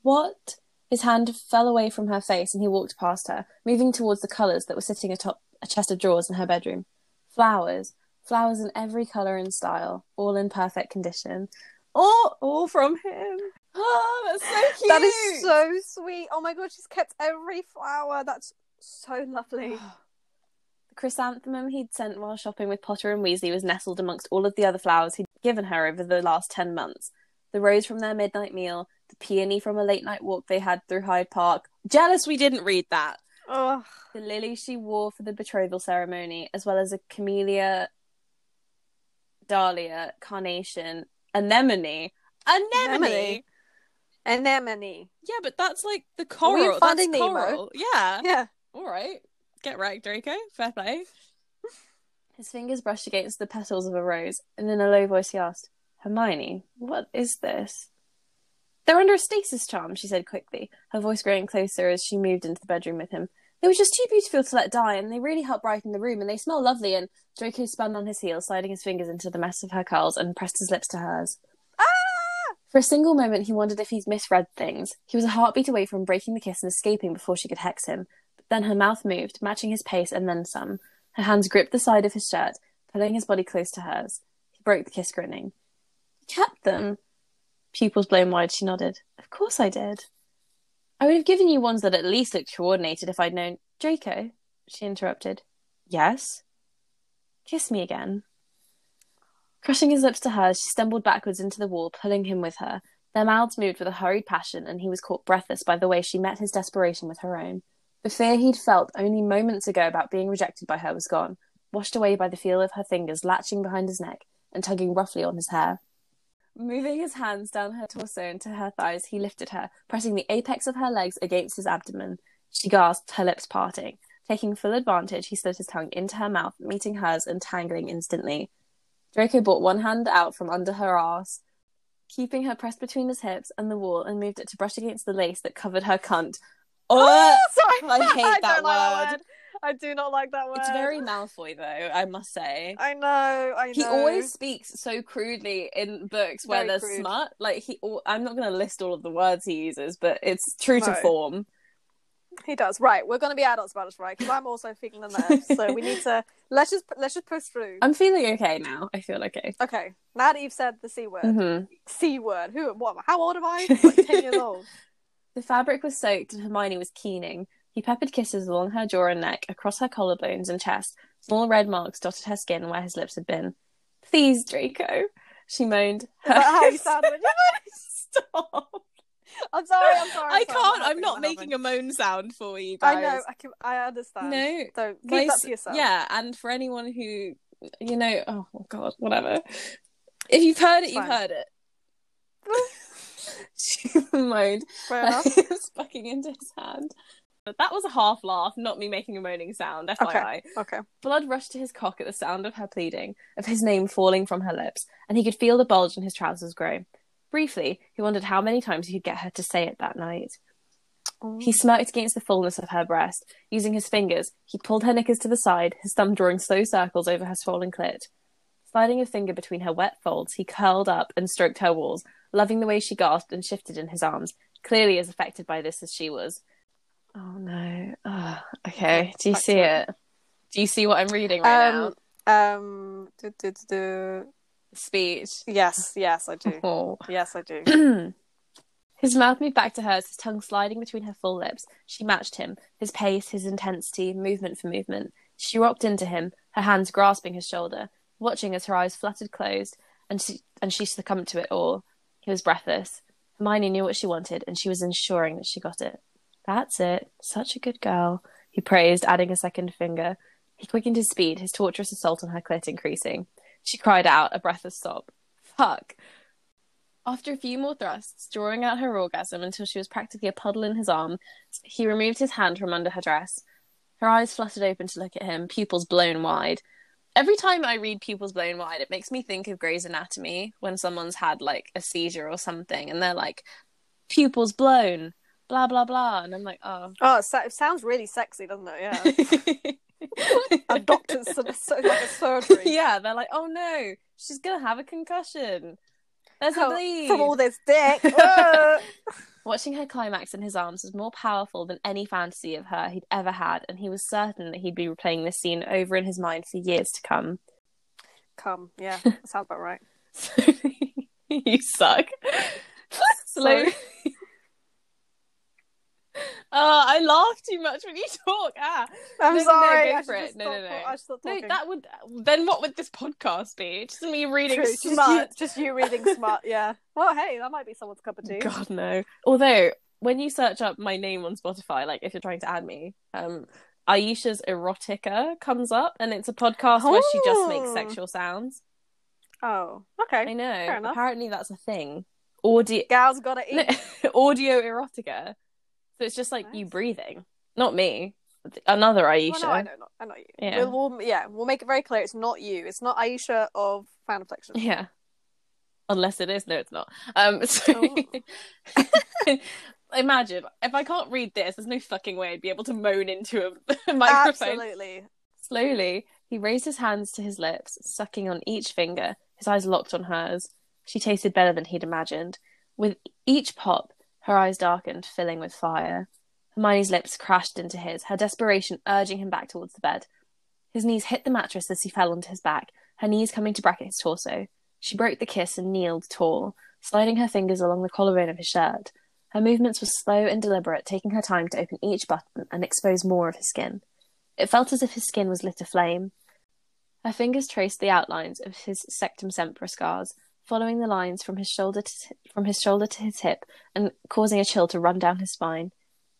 What? His hand fell away from her face and he walked past her, moving towards the colours that were sitting atop a chest of drawers in her bedroom. Flowers. Flowers in every colour and style, all in perfect condition. All, all from him. Oh, that's so cute. That is so sweet. Oh my god, she's kept every flower. That's so lovely. The chrysanthemum he'd sent while shopping with Potter and Weasley was nestled amongst all of the other flowers he'd given her over the last ten months. The rose from their midnight meal, the peony from a late night walk they had through Hyde Park. Jealous we didn't read that. Oh, The lily she wore for the betrothal ceremony, as well as a camellia, dahlia, carnation, anemone. Anemone. Anemone. Anemone. Yeah, but that's like the Are we coral. Finding that's Nemo? coral. Yeah. Yeah. All right. Get right, Draco. Fair play. His fingers brushed against the petals of a rose, and in a low voice he asked, Hermione, what is this? They're under a stasis charm, she said quickly, her voice growing closer as she moved into the bedroom with him. They were just too beautiful to let die, and they really help brighten the room, and they smell lovely. And Draco spun on his heel, sliding his fingers into the mess of her curls, and pressed his lips to hers. For a single moment, he wondered if he'd misread things. He was a heartbeat away from breaking the kiss and escaping before she could hex him. But then her mouth moved, matching his pace, and then some. Her hands gripped the side of his shirt, pulling his body close to hers. He broke the kiss, grinning. You kept them? Pupils blown wide, she nodded. Of course I did. I would have given you ones that at least looked coordinated if I'd known. Draco, she interrupted. Yes? Kiss me again. Crushing his lips to hers, she stumbled backwards into the wall, pulling him with her. Their mouths moved with a hurried passion, and he was caught breathless by the way she met his desperation with her own. The fear he'd felt only moments ago about being rejected by her was gone, washed away by the feel of her fingers latching behind his neck and tugging roughly on his hair. Moving his hands down her torso and to her thighs, he lifted her, pressing the apex of her legs against his abdomen. She gasped, her lips parting. Taking full advantage, he slid his tongue into her mouth, meeting hers and tangling instantly. Draco brought one hand out from under her arse, keeping her pressed between his hips and the wall, and moved it to brush against the lace that covered her cunt. Oh, Oh, sorry. I hate that don't like word. I do not like that word. it's very Malfoy, though, I must say. I know. I know. He always speaks so crudely in books where Very there's crude. smut. Like he, I'm not going to list all of the words he uses, but it's true to form. He does. Right. We're going to be adults about this, right? Because I'm also feeling the nerves. so we need to let's just let's just push through. I'm feeling okay now. I feel okay. Okay. Now that you've said the c word, hmm c word. Who? What? How old am I? Like ten years old. The fabric was soaked, and Hermione was keening. He peppered kisses along her jaw and neck, across her collarbones and chest. Small red marks dotted her skin where his lips had been. Please, Draco, she moaned. Is that how you sound when you Stop! I'm sorry. I'm sorry. I I'm sorry, can't. I'm helping, not making a moan sound for you guys. I know. I can. I understand. No, Don't keep My that to yourself. Yeah, and for anyone who, you know, oh, oh god, whatever. If you've heard it, It's you've fine. heard it. she moaned. Fair enough. was fucking into his hand. But that was a half laugh, not me making a moaning sound. FYI. Okay. Blood rushed to his cock at the sound of her pleading, of his name falling from her lips, and he could feel the bulge in his trousers grow. Briefly, he wondered how many times he could get her to say it that night. He smirked against the fullness of her breast. Using his fingers, he pulled her knickers to the side, his thumb drawing slow circles over her swollen clit. Sliding a finger between her wet folds, he curled up and stroked her walls, loving the way she gasped and shifted in his arms, clearly as affected by this as she was. Oh no. Ugh. okay. Do you see it? Do you see what I'm reading right Um, um, do, do, do, do. now? Speech. yes, yes, I do. Oh. Yes, I do. His mouth moved back to hers, his tongue sliding between her full lips. She matched him, his pace, his intensity, movement for movement. She rocked into him, her hands grasping his shoulder, watching as her eyes fluttered closed, and she, and she succumbed to it all. He was breathless. Hermione knew what she wanted, and she was ensuring that she got it. That's it. Such a good girl, he praised, adding a second finger. He quickened his speed, his torturous assault on her clit increasing. She cried out, a breathless sob. Fuck. After a few more thrusts, drawing out her orgasm until she was practically a puddle in his arm, he removed his hand from under her dress. Her eyes fluttered open to look at him, pupils blown wide. Every time I read pupils blown wide, it makes me think of Grey's Anatomy when someone's had like a seizure or something and they're like, pupils blown, blah, blah, blah. And I'm like, oh. Oh, it, sounds really sexy, doesn't it? Yeah. a doctor's so, like a surgery. yeah, they're like, oh no, she's gonna have a concussion. There's a bleed. From all this dick. Watching her climax in his arms was more powerful than any fantasy of her he'd ever had, and he was certain that he'd be replaying this scene over in his mind for years to come. Come, yeah, that sounds about right. you suck. Slowly. Oh, I laugh too much when you talk. Ah, I'm No, no, no, sorry. go for it. No, no, no. I should stop no, that would. Then what would this podcast be? Just me reading True, just, you, just you reading smart, yeah. Well, hey, that might be someone's cup of tea. God no. Although when you search up my name on Spotify, like if you're trying to add me, um, Aisha's Erotica comes up, and it's a podcast where she just makes Oh. sexual sounds. Oh, okay. I know. Apparently, that's a thing. Audio, Gals gotta eat. audio erotica. So it's just like you breathing, not me. Another Aisha. Well, no, I know, not, I know you. Yeah. We'll, we'll, yeah, we'll make it very clear. It's not you. It's not Aisha of Fan Affliction. Yeah. Unless it is, no, it's not. Um, so Oh. imagine if I can't read this, there's no fucking way I'd be able to moan into a microphone. Absolutely. Slowly, he raised his hands to his lips, sucking on each finger, his eyes locked on hers. She tasted better than he'd imagined. With each pop, her eyes darkened, filling with fire. Hermione's lips crashed into his, her desperation urging him back towards the bed. His knees hit the mattress as he fell onto his back, her knees coming to bracket his torso. She broke the kiss and kneeled tall, sliding her fingers along the collarbone of his shirt. Her movements were slow and deliberate, taking her time to open each button and expose more of his skin. It felt as if his skin was lit aflame. Her fingers traced the outlines of his sectumsempra scars, following the lines from his shoulder to from his shoulder to his hip and causing a chill to run down his spine.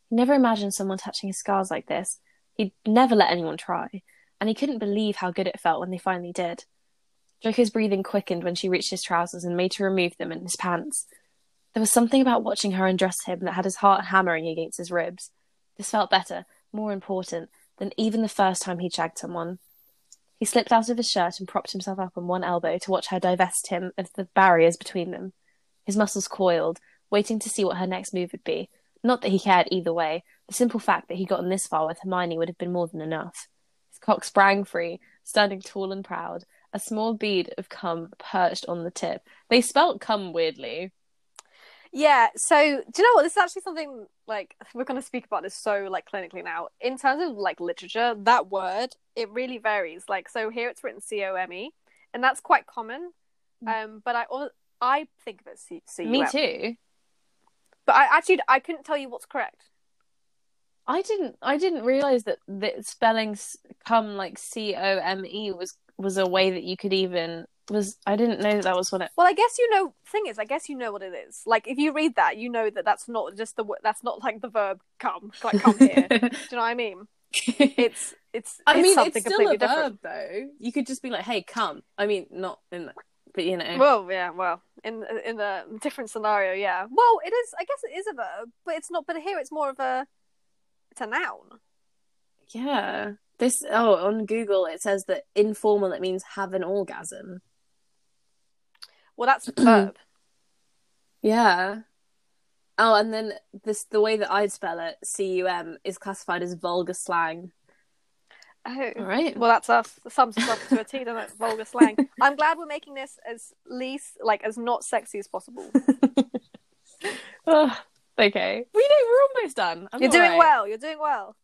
He never imagined someone touching his scars like this. He'd never let anyone try, and he couldn't believe how good it felt when they finally did. Draco's breathing quickened when she reached his trousers and made to remove them and his pants. There was something about watching her undress him that had his heart hammering against his ribs. This felt better, more important, than even the first time he'd shagged someone. He slipped out of his shirt and propped himself up on one elbow to watch her divest him of the barriers between them. His muscles coiled, waiting to see what her next move would be. Not that he cared either way. The simple fact that he'd gotten this far with Hermione would have been more than enough. His cock sprang free, standing tall and proud. A small bead of cum perched on the tip. They spelt cum weirdly. Yeah, so do you know what? This is actually something like we're going to speak about this so like clinically now. In terms of like literature, that word it really varies. Like so here it's written C O M E, and that's quite common. Um, but I I think of it C C U M. Me too. But I actually I couldn't tell you what's correct. I didn't. I didn't realize that the spelling come like C O M E was was a way that you could even was. I didn't know that that was what it. Well, I guess you know. Thing is, I guess you know what it is. Like if you read that, you know that that's not just the wo- that's not like the verb come like come here. Do you know what I mean? It's it's. I it's mean, something it's still a different. verb though. You could just be like, "Hey, come." I mean, not in, the, but you know. Well, yeah, well, in in a different scenario, yeah. Well, it is. I guess it is a verb, but it's not. But here, it's more of a. It's a noun. Yeah. This oh on Google it says that informal it means have an orgasm. Well, that's a verb. Yeah. Oh, and then this the way that I'd spell it, C U M, is classified as vulgar slang. Oh. All right. Well, that's us. Sums us up to a T, doesn't it? Vulgar slang. I'm glad we're making this as least, like, as not sexy as possible. Ugh, okay. We know we're almost done. I'm You're doing alright. well. You're doing well.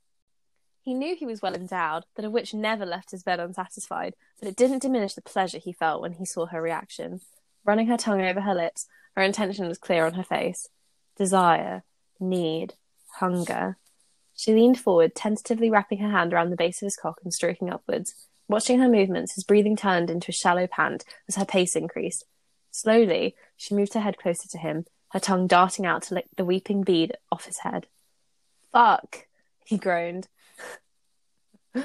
He knew he was well endowed, that a witch never left his bed unsatisfied, but it didn't diminish the pleasure he felt when he saw her reaction. Running her tongue over her lips, her intention was clear on her face. Desire, need, hunger. She leaned forward, tentatively wrapping her hand around the base of his cock and stroking upwards. Watching her movements, his breathing turned into a shallow pant as her pace increased. Slowly, she moved her head closer to him, her tongue darting out to lick the weeping bead off his head. Fuck, he groaned.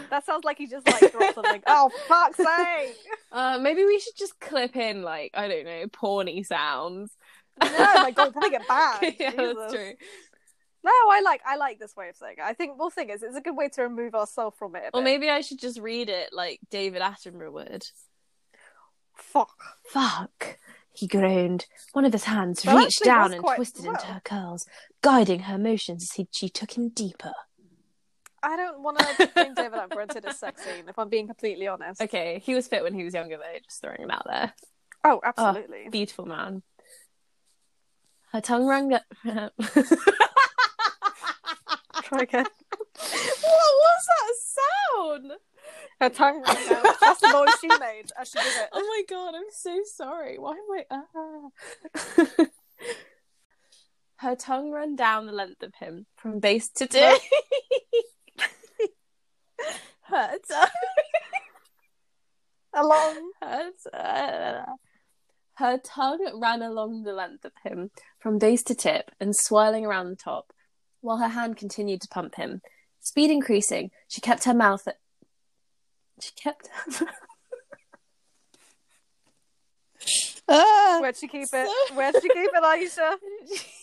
That sounds like he just like dropped something. Oh fuck's sake! Uh, maybe we should just clip in like I don't know, porny sounds. No, my god, we'll probably get banned. yeah, Jesus. that's true. No, I like I like this way of saying it. I think well, thing is, it's a good way to remove ourselves from it. Or maybe I should just read it like David Attenborough would. fuck. Fuck, he groaned. One of his hands reached down and twisted into her curls, guiding her motions as he, she took him deeper. I don't want to bring David Attenborough into this sex scene. If I'm being completely honest. Okay, he was fit when he was younger though, just throwing him out there. Oh, absolutely. Beautiful man. Her tongue rang. Try again. What was that sound? Her tongue ran out. That's the noise she made as she did it. Oh my god, I'm so sorry. Why am I? Ah. Her tongue ran down the length of him from base to tip. Her tongue. Along. Her, her tongue ran along the length of him from base to tip and swirling around the top, while her hand continued to pump him. Speed increasing, she kept her mouth. At... She kept. Ah. Where'd she keep it? Where'd she keep it, Aisha?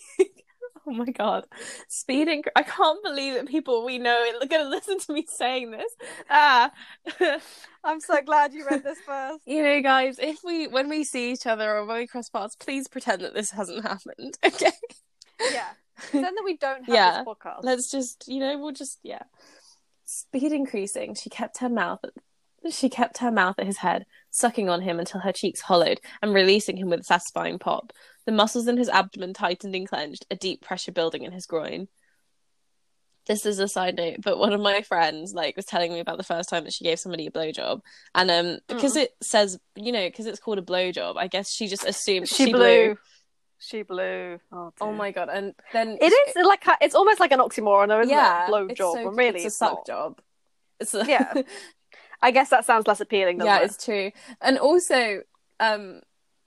oh my god. speed! Speeding. I can't believe that people we know are going to listen to me saying this. Ah. I'm so glad you read this first. you know, guys, if we, when we see each other or when we cross paths, please pretend that this hasn't happened. Okay. Yeah. Then that we don't have Yeah. this podcast. Let's just, you know, we'll just, yeah. Speed increasing, she kept her mouth. She kept her mouth at his head, sucking on him until her cheeks hollowed and releasing him with a satisfying pop. The muscles in his abdomen tightened and clenched, a deep pressure building in his groin. This is a side note, but one of my friends like was telling me about the first time that she gave somebody a blowjob, and um, because it says you know because it's called a blowjob, I guess she just assumed She, blew. She blew. Oh, Oh my god! And then It is like it's almost like an oxymoron, isn't yeah, it? Blow it's job, so- really it's a suck not. job. It's a, Yeah. I guess that sounds less appealing. Yeah, it? it's true. And also, um,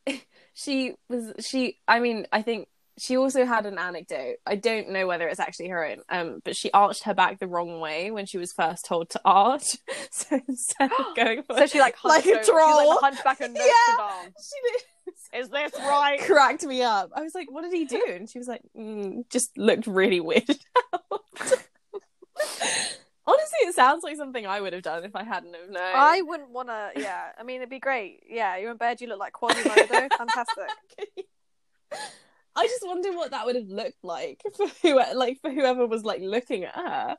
she was she. I mean, I think she also had an anecdote. I don't know whether it's actually her own. Um, but she arched her back the wrong way when she was first told to arch. So instead of going for So she like Like a over- like troll. the hunchback Notre Yeah. She Is this right? cracked me up. I was like, "What did he do?" And she was like, mm, "Just looked really weird." Honestly, it sounds like something I would have done if I hadn't have known. I wouldn't want to. Yeah, I mean, it'd be great. Yeah, you're in bed. You look like Quasimodo. Fantastic. I just wonder what that would have looked like for who, like for whoever was like looking at her.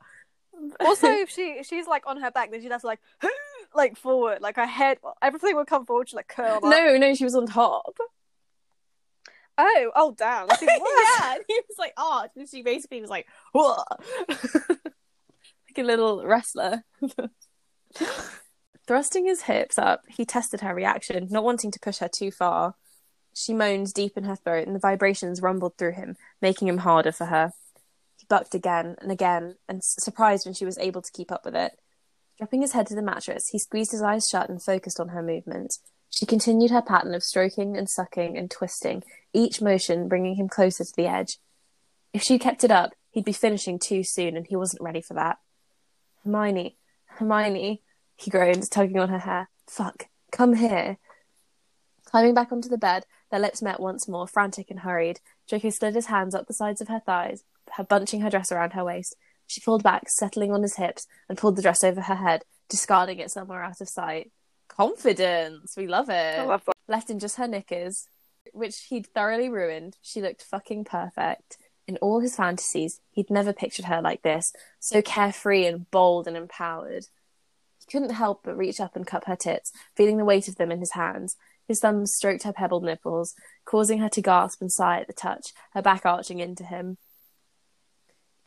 Also, if she if she's like on her back, then she'd have to like like forward, like her head, everything would come forward. She like curl up. no, no, she was on top. Oh, oh, damn. Yeah, and he was like arch, and she basically was like, "Whoa." Like a little wrestler. Thrusting his hips up, he tested her reaction, not wanting to push her too far. She moaned deep in her throat, and the vibrations rumbled through him, making him harder for her. He bucked again and again, and surprised when she was able to keep up with it. Dropping his head to the mattress, he squeezed his eyes shut and focused on her movements. She continued her pattern of stroking and sucking and twisting, each motion bringing him closer to the edge. If she kept it up, he'd be finishing too soon, and he wasn't ready for that. Hermione, Hermione, he groaned, tugging on her hair. Fuck, come here. Climbing back onto the bed, their lips met once more, frantic and hurried. Draco slid his hands up the sides of her thighs, her bunching her dress around her waist. She pulled back, settling on his hips, and pulled the dress over her head, discarding it somewhere out of sight. Confidence, we love it. Oh, I love that. Left in just her knickers, which he'd thoroughly ruined, she looked fucking perfect. In all his fantasies, he'd never pictured her like this, so carefree and bold and empowered. He couldn't help but reach up and cup her tits, feeling the weight of them in his hands. His thumbs stroked her pebbled nipples, causing her to gasp and sigh at the touch, her back arching into him.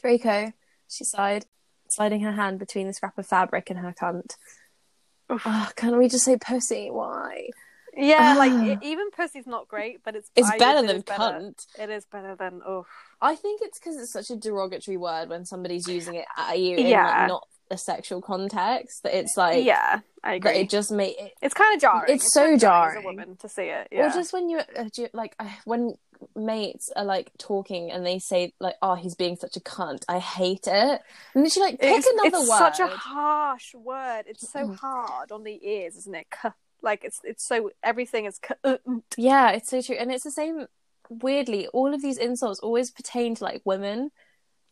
Draco, she sighed, sliding her hand between the scrap of fabric and her cunt. Oh, can't we just say pussy? Why? Yeah, like Ah. e- even pussy's not great, but it's It's I- better it than better. cunt. It is better than oh. I think it's because it's such a derogatory word when somebody's using it at you in Yeah. like, not a sexual context. That it's like yeah, I that it just make it, It's kind of jarring. It's so kinda as jarring. a woman to see it. Yeah. or just when you uh, you- like when mates are like talking and they say like oh he's being such a cunt i hate it and then she like pick it's, another it's word such a harsh word. It's so hard on the ears, isn't it? Like it's it's so everything is. Yeah it's so true and it's the same weirdly all of these insults always pertain to like women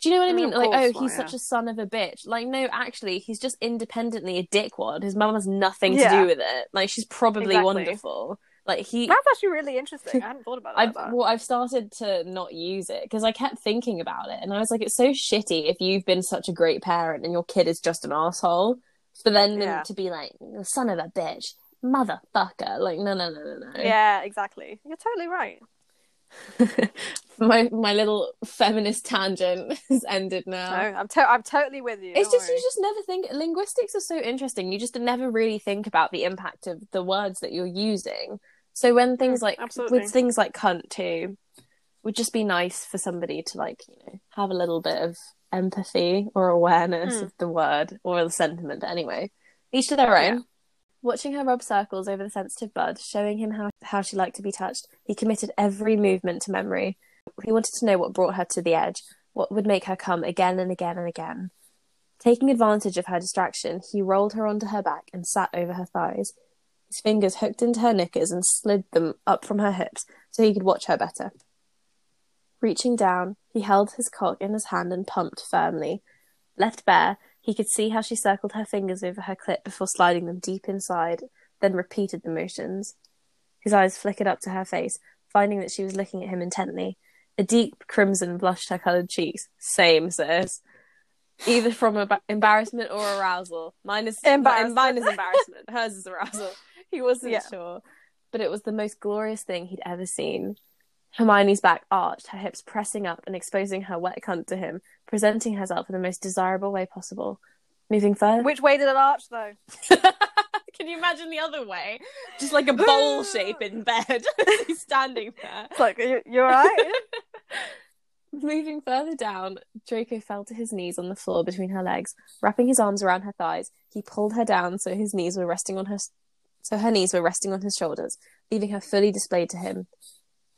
do you know what i Mm, mean like course, oh he's yeah. such a son of a bitch like no actually he's just independently a dickwad his mum has nothing to do with it like she's probably Exactly. wonderful like he That's actually really interesting. I hadn't thought about it I've that. well, I've started to not use it because I kept thinking about it, and I was like, it's so shitty if you've been such a great parent and your kid is just an asshole, for then them Yeah. to be like, son of a bitch, motherfucker, like no, no, no, no, no. Yeah, exactly. You're totally right. my my little feminist tangent has ended now. No, I'm to- I'm totally with you. It's just you just never think linguistics are so interesting. You just never really think about the impact of the words that you're using. So when things Mm, like absolutely. with things like cunt too, would just be nice for somebody to like you know have a little bit of empathy or awareness Mm. of the word or the sentiment. Anyway, each to their own. Yeah. Watching her rub circles over the sensitive bud, showing him how, how she liked to be touched, he committed every movement to memory. He wanted to know what brought her to the edge, what would make her come again and again and again. Taking advantage of her distraction, he rolled her onto her back and sat over her thighs. His fingers hooked into her knickers and slid them up from her hips so he could watch her better. Reaching down, he held his cock in his hand and pumped firmly. Left bare, he could see how she circled her fingers over her clit before sliding them deep inside, then repeated the motions. His eyes flickered up to her face, finding that she was looking at him intently. A deep crimson blushed her coloured cheeks. Same, sis. Either from emba- embarrassment or arousal. Mine is Embarrassment. Mine is embarrassment. Hers is arousal. He wasn't Yeah. sure, but it was the most glorious thing he'd ever seen. Hermione's back arched, her hips pressing up and exposing her wet cunt to him, presenting herself in the most desirable way possible. Moving further. Which way did it arch though? Can you imagine the other way? Just like a bowl shape in bed. He's standing there. It's like you- you're right. Moving further down, Draco fell to his knees on the floor between her legs. Wrapping his arms around her thighs, he pulled her down so his knees were resting on her so her knees were resting on his shoulders, leaving her fully displayed to him.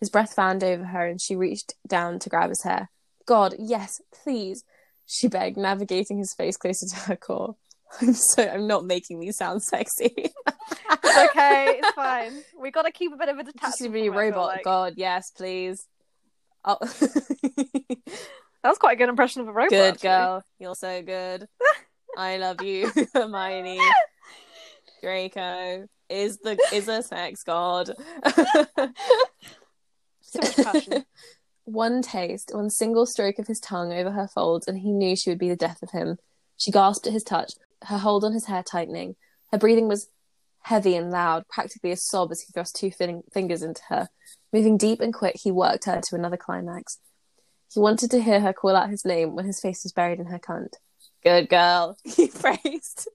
His breath fanned over her and she reached down to grab his hair. God, yes, please, she begged, navigating his face closer to her core. I'm so I'm not making these sound sexy. It's okay. It's fine. We got to keep a bit of a detachment. To be a from it, I feel robot. like. God, yes, please. Oh. That was quite a good impression of a robot. good actually. girl. You're so good. I love you, Hermione. Draco is the is a sex god. Passion. one taste, one single stroke of his tongue over her folds, and he knew she would be the death of him. She gasped at his touch, her hold on his hair tightening. Her breathing was heavy and loud, practically a sob as he thrust two fin- fingers into her. Moving deep and quick, he worked her to another climax. He wanted to hear her call out his name when his face was buried in her cunt. Good girl, he praised.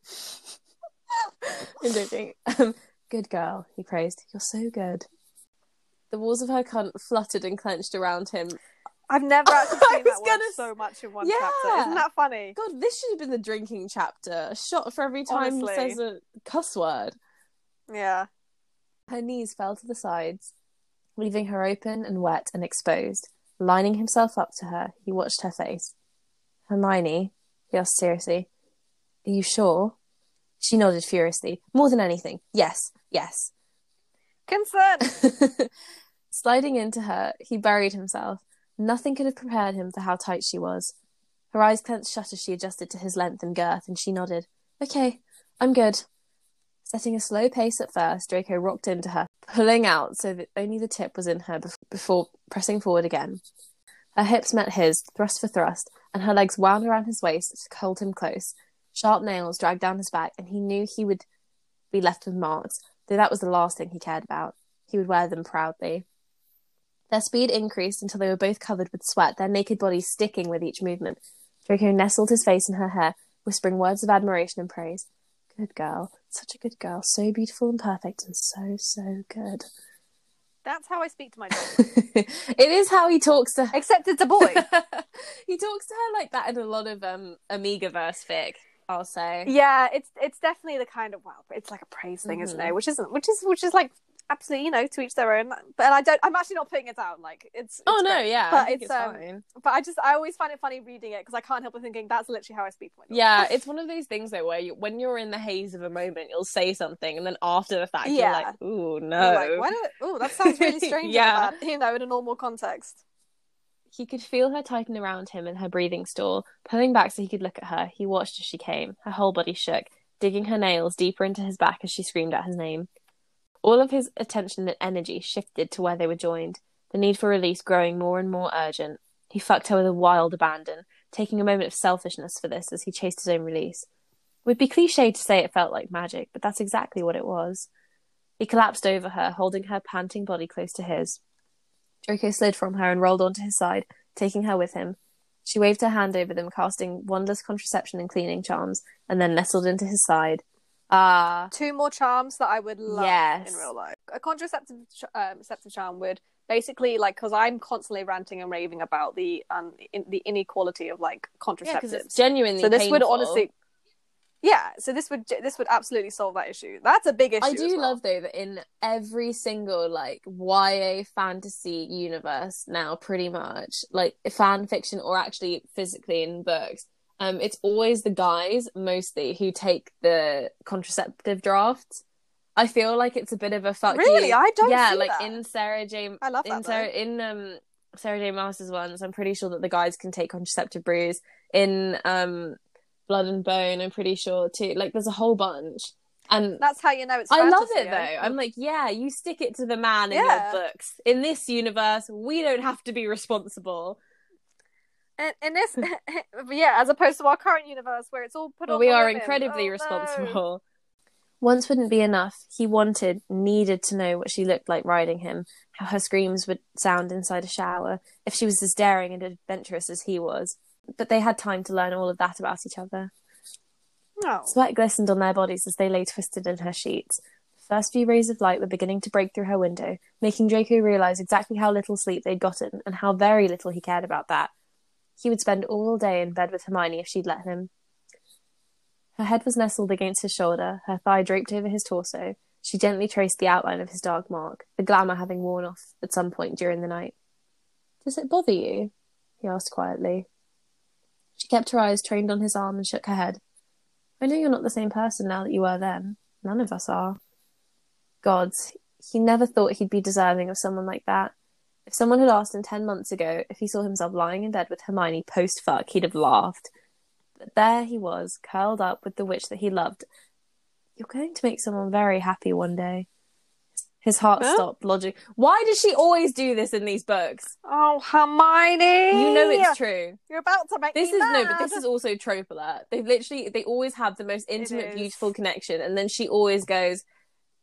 I'm joking. Um, good girl, he praised. You're so good. The walls of her cunt fluttered and clenched around him. I've never actually seen was that gonna so much in one Yeah. chapter. Isn't that funny? God, this should have been the drinking chapter. A shot for every time Honestly. he says a cuss word. Yeah. Her knees fell to the sides, leaving her open and wet and exposed. Lining himself up to her, he watched her face. Hermione, he asked seriously, Are you sure? She nodded furiously. More than anything. Yes, yes. Consent. Sliding into her, he buried himself. Nothing could have prepared him for how tight she was. Her eyes clenched shut as she adjusted to his length and girth, and she nodded. Okay, I'm good. Setting a slow pace at first, Draco rocked into her, pulling out so that only the tip was in her bef- before pressing forward again. Her hips met his, thrust for thrust, and her legs wound around his waist to hold him close. Sharp nails dragged down his back, and he knew he would be left with marks, though that was the last thing he cared about. He would wear them proudly. Their speed increased until they were both covered with sweat, their naked bodies sticking with each movement. Draco nestled his face in her hair, whispering words of admiration and praise. Good girl, such a good girl, so beautiful and perfect, and so, so good. That's how I speak to my dog. it is how he talks to her. Except it's a boy. he talks to her like that in a lot of um omegaverse fic, I'll say. yeah, it's it's definitely the kind of well, it's like a praise thing, isn't Mhm. it? Which isn't which is which is like absolutely, you know, to each their own. But I don't I'm actually not putting it down. Like it's, Oh it's no, great. yeah, But it's, it's, um, fine. But I just I always find it funny reading it because I can't help but thinking that's literally how I speak to my dog. Yeah, it's one of those things though where you, when you're in the haze of a moment, you'll say something, and then after the fact, Yeah. you're like, "Ooh, no." like, why oh that sounds really strange Yeah. yeah. you know, in a normal context. He could feel her tighten around him and her breathing stall. Pulling back so he could look at her, he watched as she came. Her whole body shook, digging her nails deeper into his back as she screamed out his name. All of his attention and energy shifted to where they were joined, the need for release growing more and more urgent. He fucked her with a wild abandon, taking a moment of selfishness for this as he chased his own release. It would be cliche to say it felt like magic, but that's exactly what it was. He collapsed over her, holding her panting body close to his. Draco slid from her and rolled onto his side, taking her with him. She waved her hand over them, casting wondrous contraception and cleaning charms, and then nestled into his side. Ah, Two more charms that I would love Yes. in real life. A contraceptive um, septive charm would basically like because I'm constantly ranting and raving about the um in, the inequality of like yeah, contraceptives. it's genuinely. so this would honestly, yeah. So this would this would absolutely solve that issue. That's a big issue. I do well. love though that in every single like YA fantasy universe now, pretty much like fan fiction or actually physically in books, um, it's always the guys mostly who take the contraceptive drafts. I feel like it's a bit of a fuck Really, you. I don't. yeah, like that. in Sarah J. I love in that. Sarah in um Sarah J. Maas's ones, I'm pretty sure that the guys can take contraceptive brews. In um Blood and Bone, I'm pretty sure too. Like there's a whole bunch. And That's how you know it's. I love it though. eh? I'm like, yeah, you stick it to the man in Yeah. your books. In this universe, we don't have to be responsible. In, in this, yeah, as opposed to our current universe where it's all put But on. we are women. incredibly Oh, no. responsible. Once wouldn't be enough. He wanted, needed to know what she looked like riding him, how her screams would sound inside a shower, if she was as daring and adventurous as he was. But they had time to learn all of that about each other. No. Sweat glistened on their bodies as they lay twisted in her sheets. The first few rays of light were beginning to break through her window, making Draco realize exactly how little sleep they'd gotten and how very little he cared about that. He would spend all day in bed with Hermione if she'd let him. Her head was nestled against his shoulder, her thigh draped over his torso. She gently traced the outline of his dark mark, the glamour having worn off at some point during the night. Does it bother you? he asked quietly. She kept her eyes trained on his arm and shook her head. I know you're not the same person now that you were then. None of us are. Gods, he never thought he'd be deserving of someone like that. If someone had asked him ten months ago if he saw himself lying in bed with Hermione post fuck, he'd have laughed. But there he was, curled up with the witch that he loved. You're going to make someone very happy one day. His heart Huh? stopped Logic. Why does she always do this in these books? Oh, Hermione! You know it's true. You're about to make This is no, but this is also trope alert. They literally they always have the most intimate, beautiful connection, and then she always goes,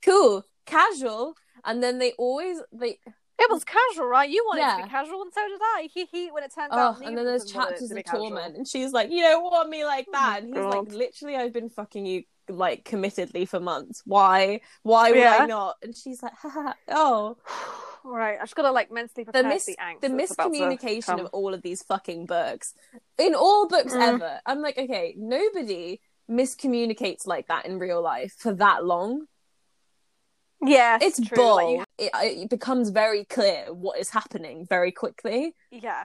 "Cool, casual," and then they always they It was casual, right? You wanted it to be casual, and so did I. He he. When it turns oh, out, and then there's us wanted it chapters to of torment, and she's like, "You don't want me like that," and he's God. like, "Literally, I've been fucking you like committedly for months. Why? Why would Yeah. I not?" And she's like, "Haha, "Oh." Right, I just gotta like mentally the mis- the angst. the to miscommunication of all of these fucking books in all books Mm. ever i'm like okay nobody miscommunicates like that in real life for that long Yes, it's true. bull Like, you- it, it becomes very clear what is happening very quickly yeah,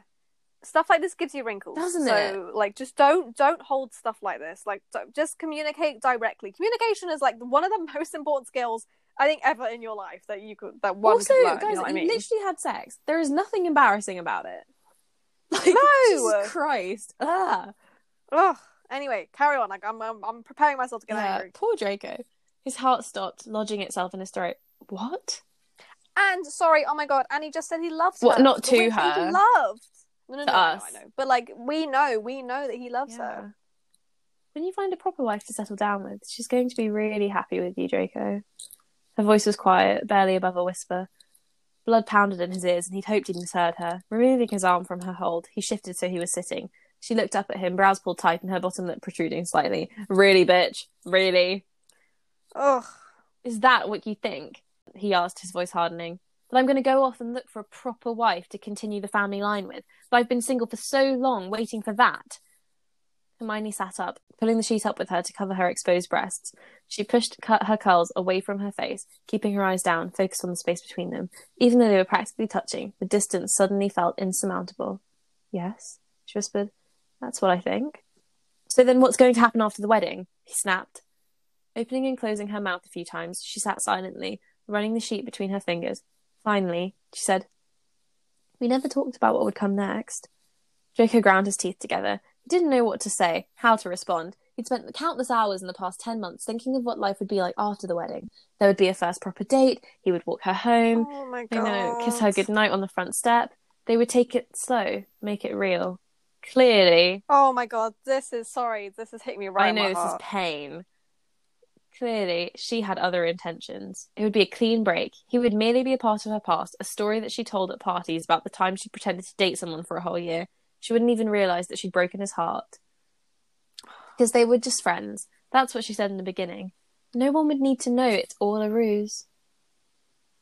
stuff like this gives you wrinkles, Doesn't it? like, just don't don't hold stuff like this. Like, don't, just communicate directly. Communication is like one of the most important skills I think ever in your life that you could that one also learn. guys you know I mean? literally had sex there is nothing embarrassing about it like, No! Jesus christ ah Ugh. Anyway, carry on. Like, I'm I'm, I'm preparing myself to get yeah, angry. poor draco his heart stopped lodging itself in his throat what And sorry, oh my god, Annie just said he loves What, her. not to witch that he her? loved. No, no, no, I know, us. I know. But like, we know, we know that he loves Yeah. her. When you find a proper wife to settle down with, she's going to be really happy with you, Draco. Her voice was quiet, barely above a whisper. Blood pounded in his ears, and he'd hoped he'd misheard her. Removing his arm from her hold, he shifted so he was sitting. She looked up at him, brows pulled tight and her bottom lip protruding slightly. Really, bitch? Really? Ugh. Is that what you think? He asked, his voice hardening. That I'm going to go off and look for a proper wife to continue the family line with. But I've been single for so long, waiting for that. Hermione sat up, pulling the sheet up with her to cover her exposed breasts. She pushed her curls away from her face, keeping her eyes down, focused on the space between them. Even though they were practically touching, the distance suddenly felt insurmountable. Yes, she whispered. That's what I think. So then what's going to happen after the wedding? He snapped. Opening and closing her mouth a few times, she sat silently, running the sheet between her fingers. Finally, she said, We never talked about what would come next. Draco ground his teeth together. He didn't know what to say, how to respond. He'd spent countless hours in the past ten months thinking of what life would be like after the wedding. There would be a first proper date, he would walk her home, Oh my you god. know, kiss her goodnight on the front step. They would take it slow, make it real. Clearly, Oh my god, this is sorry, this is hitting me right I know this heart. is pain. Clearly, she had other intentions. It would be a clean break. He would merely be a part of her past, a story that she told at parties about the time she pretended to date someone for a whole year. She wouldn't even realize that she'd broken his heart. Because they were just friends. That's what she said in the beginning. No one would need to know it's all a ruse.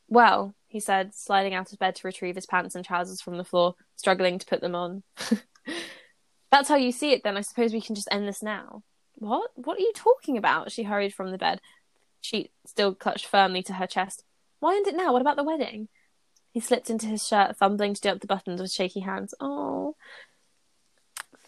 Well, he said, sliding out of bed to retrieve his pants and trousers from the floor, struggling to put them on. That's how you see it, then. I suppose we can just end this now. What? What are you talking about? She hurried from the bed, She still clutched firmly to her chest. Why end it now? What about the wedding? He slipped into his shirt, fumbling to do up the buttons with shaky hands. Oh.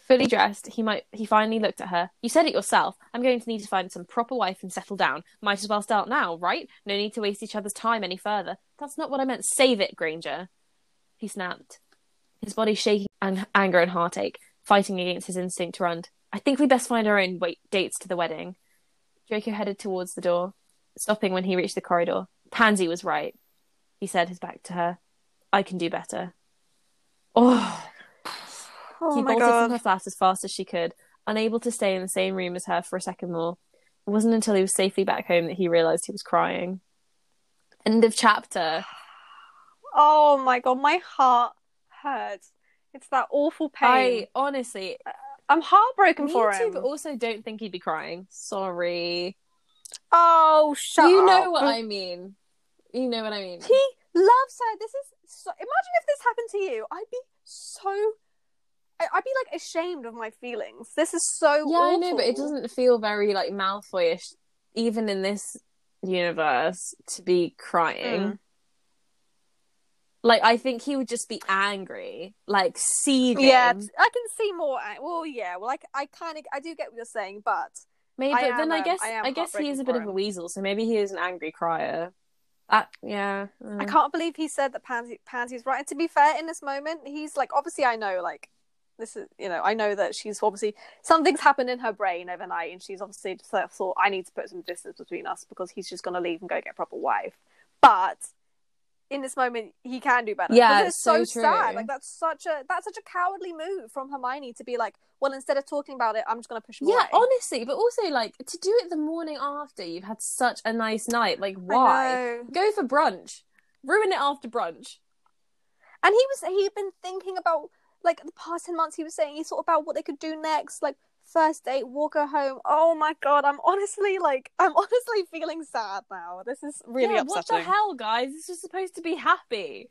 Fully dressed, he might he finally looked at her. You said it yourself. I'm going to need to find some proper wife and settle down. Might as well start now, right? No need to waste each other's time any further. That's not what I meant. Save it, Granger. He snapped, his body shaking and anger and heartache, fighting against his instinct to run. I think we best find our own wait- dates to the wedding. Draco headed towards the door, stopping when he reached the corridor. Pansy was right, he said, his back to her. I can do better. Oh, Oh he bolted from god. her flat as fast as she could, unable to stay in the same room as her for a second more. It wasn't until he was safely back home that he realized he was crying. End of chapter. Oh my god, my heart hurts. It's that awful pain. I honestly, uh, I'm heartbroken me for too, him. but also don't think he'd be crying. Sorry. Oh, shut you know what I mean. You know what I mean. He loves her. This is so. Imagine if this happened to you. I'd be so. I- I'd be like ashamed of my feelings. This is so. Yeah, I know, but it doesn't feel very like Malfoyish, even in this universe, to be crying. Mm. Like, I think he would just be angry, like seething. Yeah, I can see more. Well, yeah. Well, like I kind of, I do get what you're saying, but maybe. I But then I guess I I guess he is a bit of a weasel, so maybe he is an angry crier. That yeah. I mm. can't believe he said that Pansy Pansy's right. And to be fair, in this moment, he's like, obviously, I know, like, this is, you know, I know that she's obviously something's happened in her brain overnight, and she's obviously just thought, thought, I need to put some distance between us because he's just gonna leave and go get a proper wife. But in this moment, he can do better. Yeah, it's so, so sad. Like that's such a that's such a cowardly move from Hermione to be like, well, instead of talking about it, I'm just gonna push him Yeah, away. honestly, but also like to do it the morning after you've had such a nice night. Like, why? Go for brunch. Ruin it after brunch. And he was he'd been thinking about like the past ten months. He was saying he thought about what they could do next, like first date, walk her home. Oh my god, I'm honestly like I'm honestly feeling sad now. This is really yeah, upsetting. What the hell, guys? This is supposed to be happy.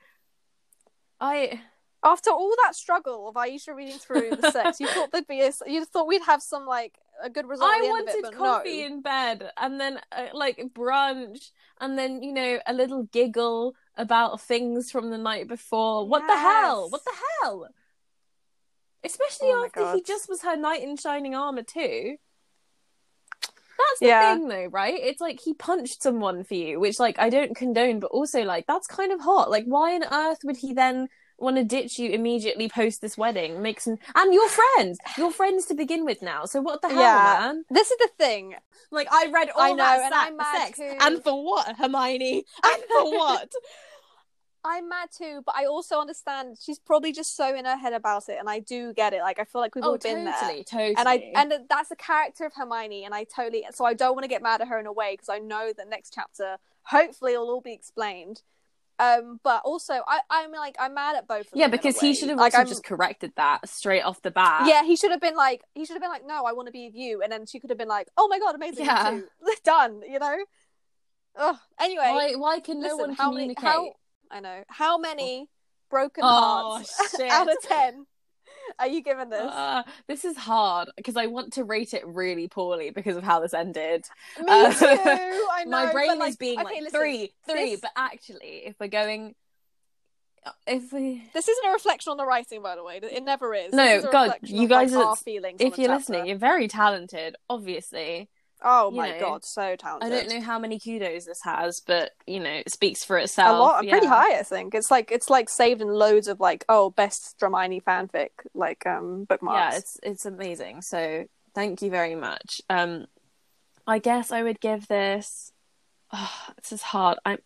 I After all that struggle of Aisha reading through the sex, you thought there'd be a, you thought we'd have some like a good result. I wanted it, coffee no. in bed, and then uh, like brunch, and then you know a little giggle about things from the night before. What the hell? What the hell? Especially Oh after he just was her knight in shining armor too. That's the Yeah. thing, though, right? It's like he punched someone for you, which like I don't condone, but also like that's kind of hot. Like, why on earth would he then want to ditch you immediately post this wedding? Makes and your friends, your friends to begin with now. So what the hell, Yeah. man? This is the thing. Like I read all I know, that and sa- I'm mad sex, and for what, Hermione? And for what? I'm mad too, but I also understand she's probably just so in her head about it, and I do get it. Like I feel like we've all oh, been there. totally, totally. and I and that's the character of Hermione, and I totally so I don't want to get mad at her in a way because I know that next chapter hopefully it'll all be explained. Um, but also I I'm like I'm mad at both. Of yeah, because he should have like also I'm, just corrected that straight off the bat. yeah he should have been like he should have been like no I want to be with you, and then she could have been like oh my god amazing Yeah. done you know. Ugh. Anyway, Why? Why can no listen, one how many- communicate? how- I know how many broken Oh, hearts shit. out of ten are you giving this? Uh, this is hard because I want to rate it really poorly because of how this ended. Me uh, too. I know. My brain like, is being okay, like listen, three, three. this- But actually, if we're going, if we, This isn't a reflection on the writing, by the way. It never is. No, is God, you guys are- our feelings. on if you're chapter. listening, you're very talented. Obviously, oh you my know, god, so talented. I don't know how many kudos this has, but you know, it speaks for itself. A lot, pretty high, I think. It's like it's like saved in loads of like oh best Dramione fanfic like um bookmarks. Yeah, it's it's amazing. So thank you very much. Um, I guess I would give this. Oh, this is hard. I'm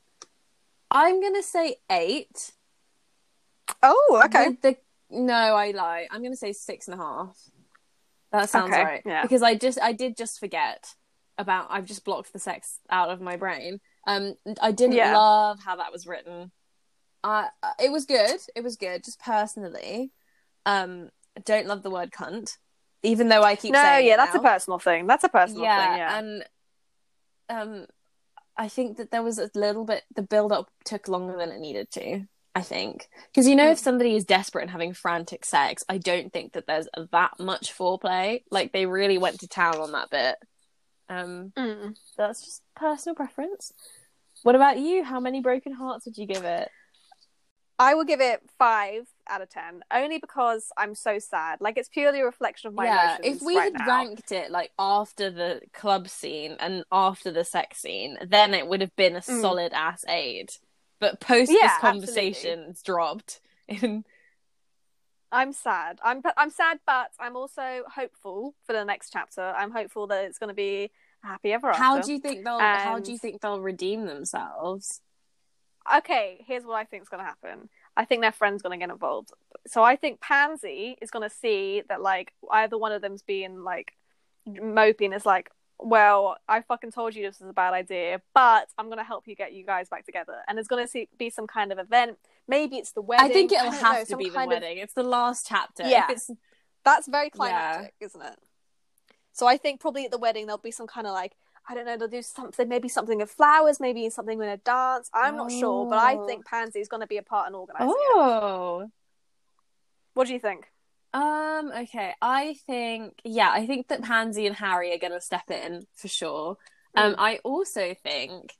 I'm gonna say eight. oh okay. The no, I lie. I'm gonna say six and a half. That sounds Okay, right. yeah. Because I just I did just forget about I've just blocked the sex out of my brain. Um I didn't Yeah. love how that was written. Uh it was good. It was good, just personally. Um don't love the word cunt. Even though I keep saying No, saying yeah, that's now. a personal thing. That's a personal yeah, thing. Yeah. and um I think that there was a little bit the build up took longer than it needed to. I think because you know if Mm. somebody is desperate and having frantic sex, I don't think that there's that much foreplay. Like they really went to town on that bit. Um, Mm. that's just personal preference. What about you? How many broken hearts would you give it? I will give it five out of ten, only because I'm so sad. Like it's purely a reflection of my yeah, emotions. if we right had now. ranked it like after the club scene and after the sex scene, then it would have been a Mm. solid ass aid. But post Yeah, this absolutely. conversation, it's dropped. In I'm sad. I'm I'm sad, but I'm also hopeful for the next chapter. I'm hopeful that it's going to be happy ever after. how do you think they'll? How do you think they'll redeem themselves? okay, here's what I think is going to happen. I think their friend's going to get involved. So I think Pansy is going to see that like either one of them's being like moping is like, well, I fucking told you this was a bad idea, but I'm going to help you get you guys back together. And there's going to see, be some kind of event. Maybe it's the wedding. I think it'll don't have know, to be the kind of- wedding. It's the last chapter. Yeah. It's That's very climactic, isn't it? So I think probably at the wedding there'll be some kind of like I don't know they'll do something maybe something of flowers maybe something with a dance I'm not sure but I Oh. think Pansy's going to be a part in organising it. oh. What do you think? Um, okay. I think yeah, I think that Pansy and Harry are gonna step in for sure. Um, Mm. I also think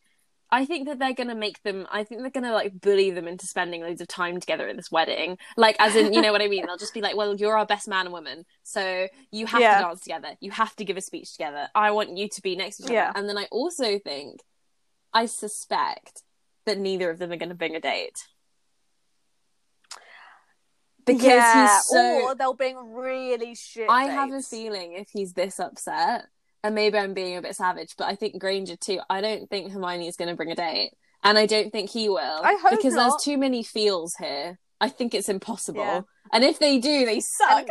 I think that they're gonna make them I think they're gonna like bully them into spending loads of time together at this wedding. Like as in, you know what I mean? They'll just be like, Well, you're our best man and woman, so you have Yeah. to dance together, you have to give a speech together. I want you to be next to each Yeah. other. And then I also think I suspect that neither of them are gonna bring a date. Because yeah, he's so or they'll bring really shit. I have a feeling if he's this upset, and maybe I'm being a bit savage, but I think Granger too. I don't think Hermione is going to bring a date, and I don't think he will. I hope because not. there's too many feels here. I think it's impossible. Yeah. And if they do, they suck. And-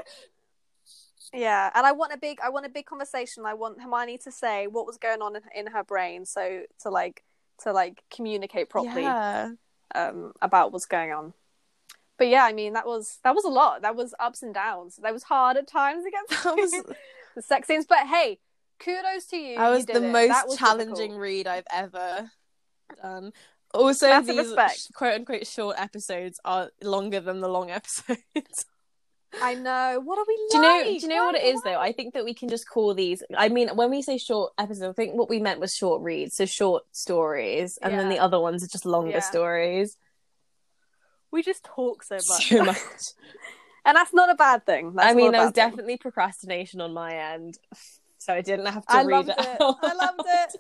Yeah, and I want a big, I want a big conversation. I want Hermione to say what was going on in, in her brain, so to like to like communicate properly Yeah. um, about what's going on. But yeah, I mean that was that was a lot. That was ups and downs. That was hard at times to get That was the sex scenes. But hey, kudos to you. I was did the it. most was challenging difficult. read I've ever done. Also, Massive these respect. quote unquote short episodes are longer than the long episodes. I know. What are we Do you know? Do you know Why what it is is though? I think that we can just call these. I mean, when we say short episodes, I think what we meant was short reads, so short stories, and then the other ones are just longer Yeah. stories. We just talk so much, So much. and that's not a bad thing. That's I mean, there was thing. definitely procrastination on my end, so I didn't have to I read loved it. it. out I loved it.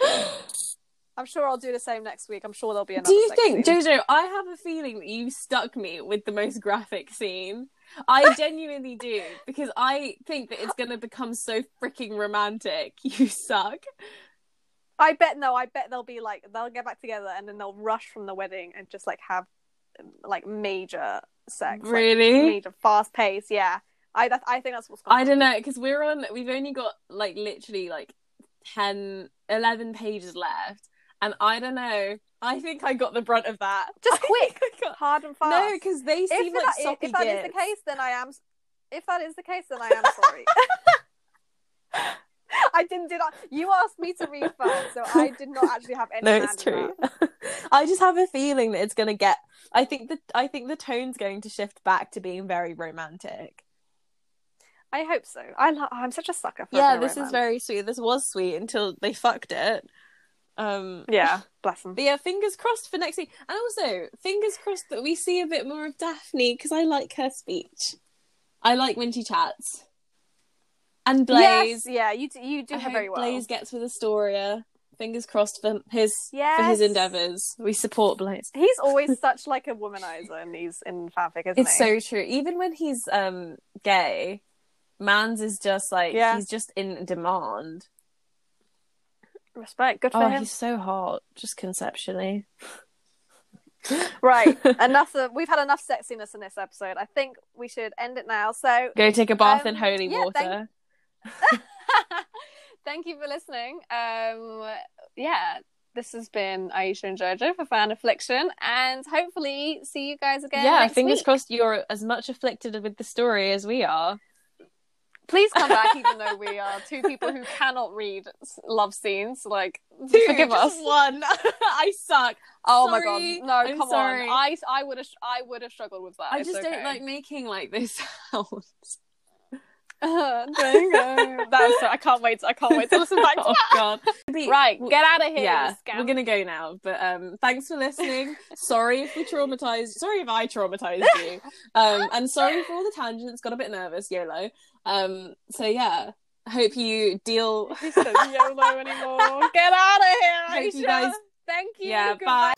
I'm sure I'll do the same next week. I'm sure there'll be another. Do you think, scene. Jojo? I have a feeling that you stuck me with the most graphic scene. I genuinely do because I think that it's going to become so freaking romantic. You suck. I bet no. I bet they'll be like they'll get back together and then they'll rush from the wedding and just like have like major sex, really like, Really? major fast pace. Yeah, I that, I think that's what's. Going on. I don't know because we're on. We've only got like literally like 10, 11 pages left, and I don't know. I think I got the brunt of that. Just quick. got- hard and fast. No, because they if seem that, like soppy if that is the case, then I am. If that is the case, then I am sorry. I didn't do that. You asked me to read first, so I did not actually have any. No, it's true. I just have a feeling that it's gonna get. I think that I think the tone's going to shift back to being very romantic. I hope so. I lo- I'm such a sucker for. yeah, a bit of this is very sweet. This was sweet until they fucked it. Um, Yeah, bless them. But yeah, fingers crossed for next week. And also, fingers crossed that we see a bit more of Daphne because I like her speech. I like when she chats. And Blaise. Yes, yeah, you do, you do I her very well. Blaise gets with Astoria. Fingers crossed for his for his endeavors. We support Blaise. He's always such like a womanizer in these in fanfic, isn't It's he? so true. Even when he's um gay, Mans is just like Yeah. he's just in demand. respect. Good for Oh, him. he's so hot, just conceptually. Right, enough. Of, we've had enough sexiness in this episode. I think we should end it now. So Go take a bath in Um, holy yeah, water. Thank you for listening. Um, yeah, this has been Aisha and Jojo for Fan Affliction, and hopefully see you guys again. yeah, next fingers week. crossed you're as much afflicted with the story as we are. Please come back, even though we are two people who cannot read love scenes. Like, Dude, forgive us. one. I suck. Oh Sorry. my god, no, I'm come sorry. on. I I would have I would have struggled with that. I It's just okay. don't like making like this sounds. Uh, Dingo. That's I can't wait. I can't wait to listen back to oh god. Right, get out of here. Yeah, we're gonna go now. But um, thanks for listening. sorry if we traumatized. Sorry if I traumatized you. Um, and sorry for all the tangents. Got a bit nervous. YOLO. Um, so yeah, hope you deal. YOLO anymore. Get out of here, Hope you guys- Thank you. Yeah, Goodbye. bye.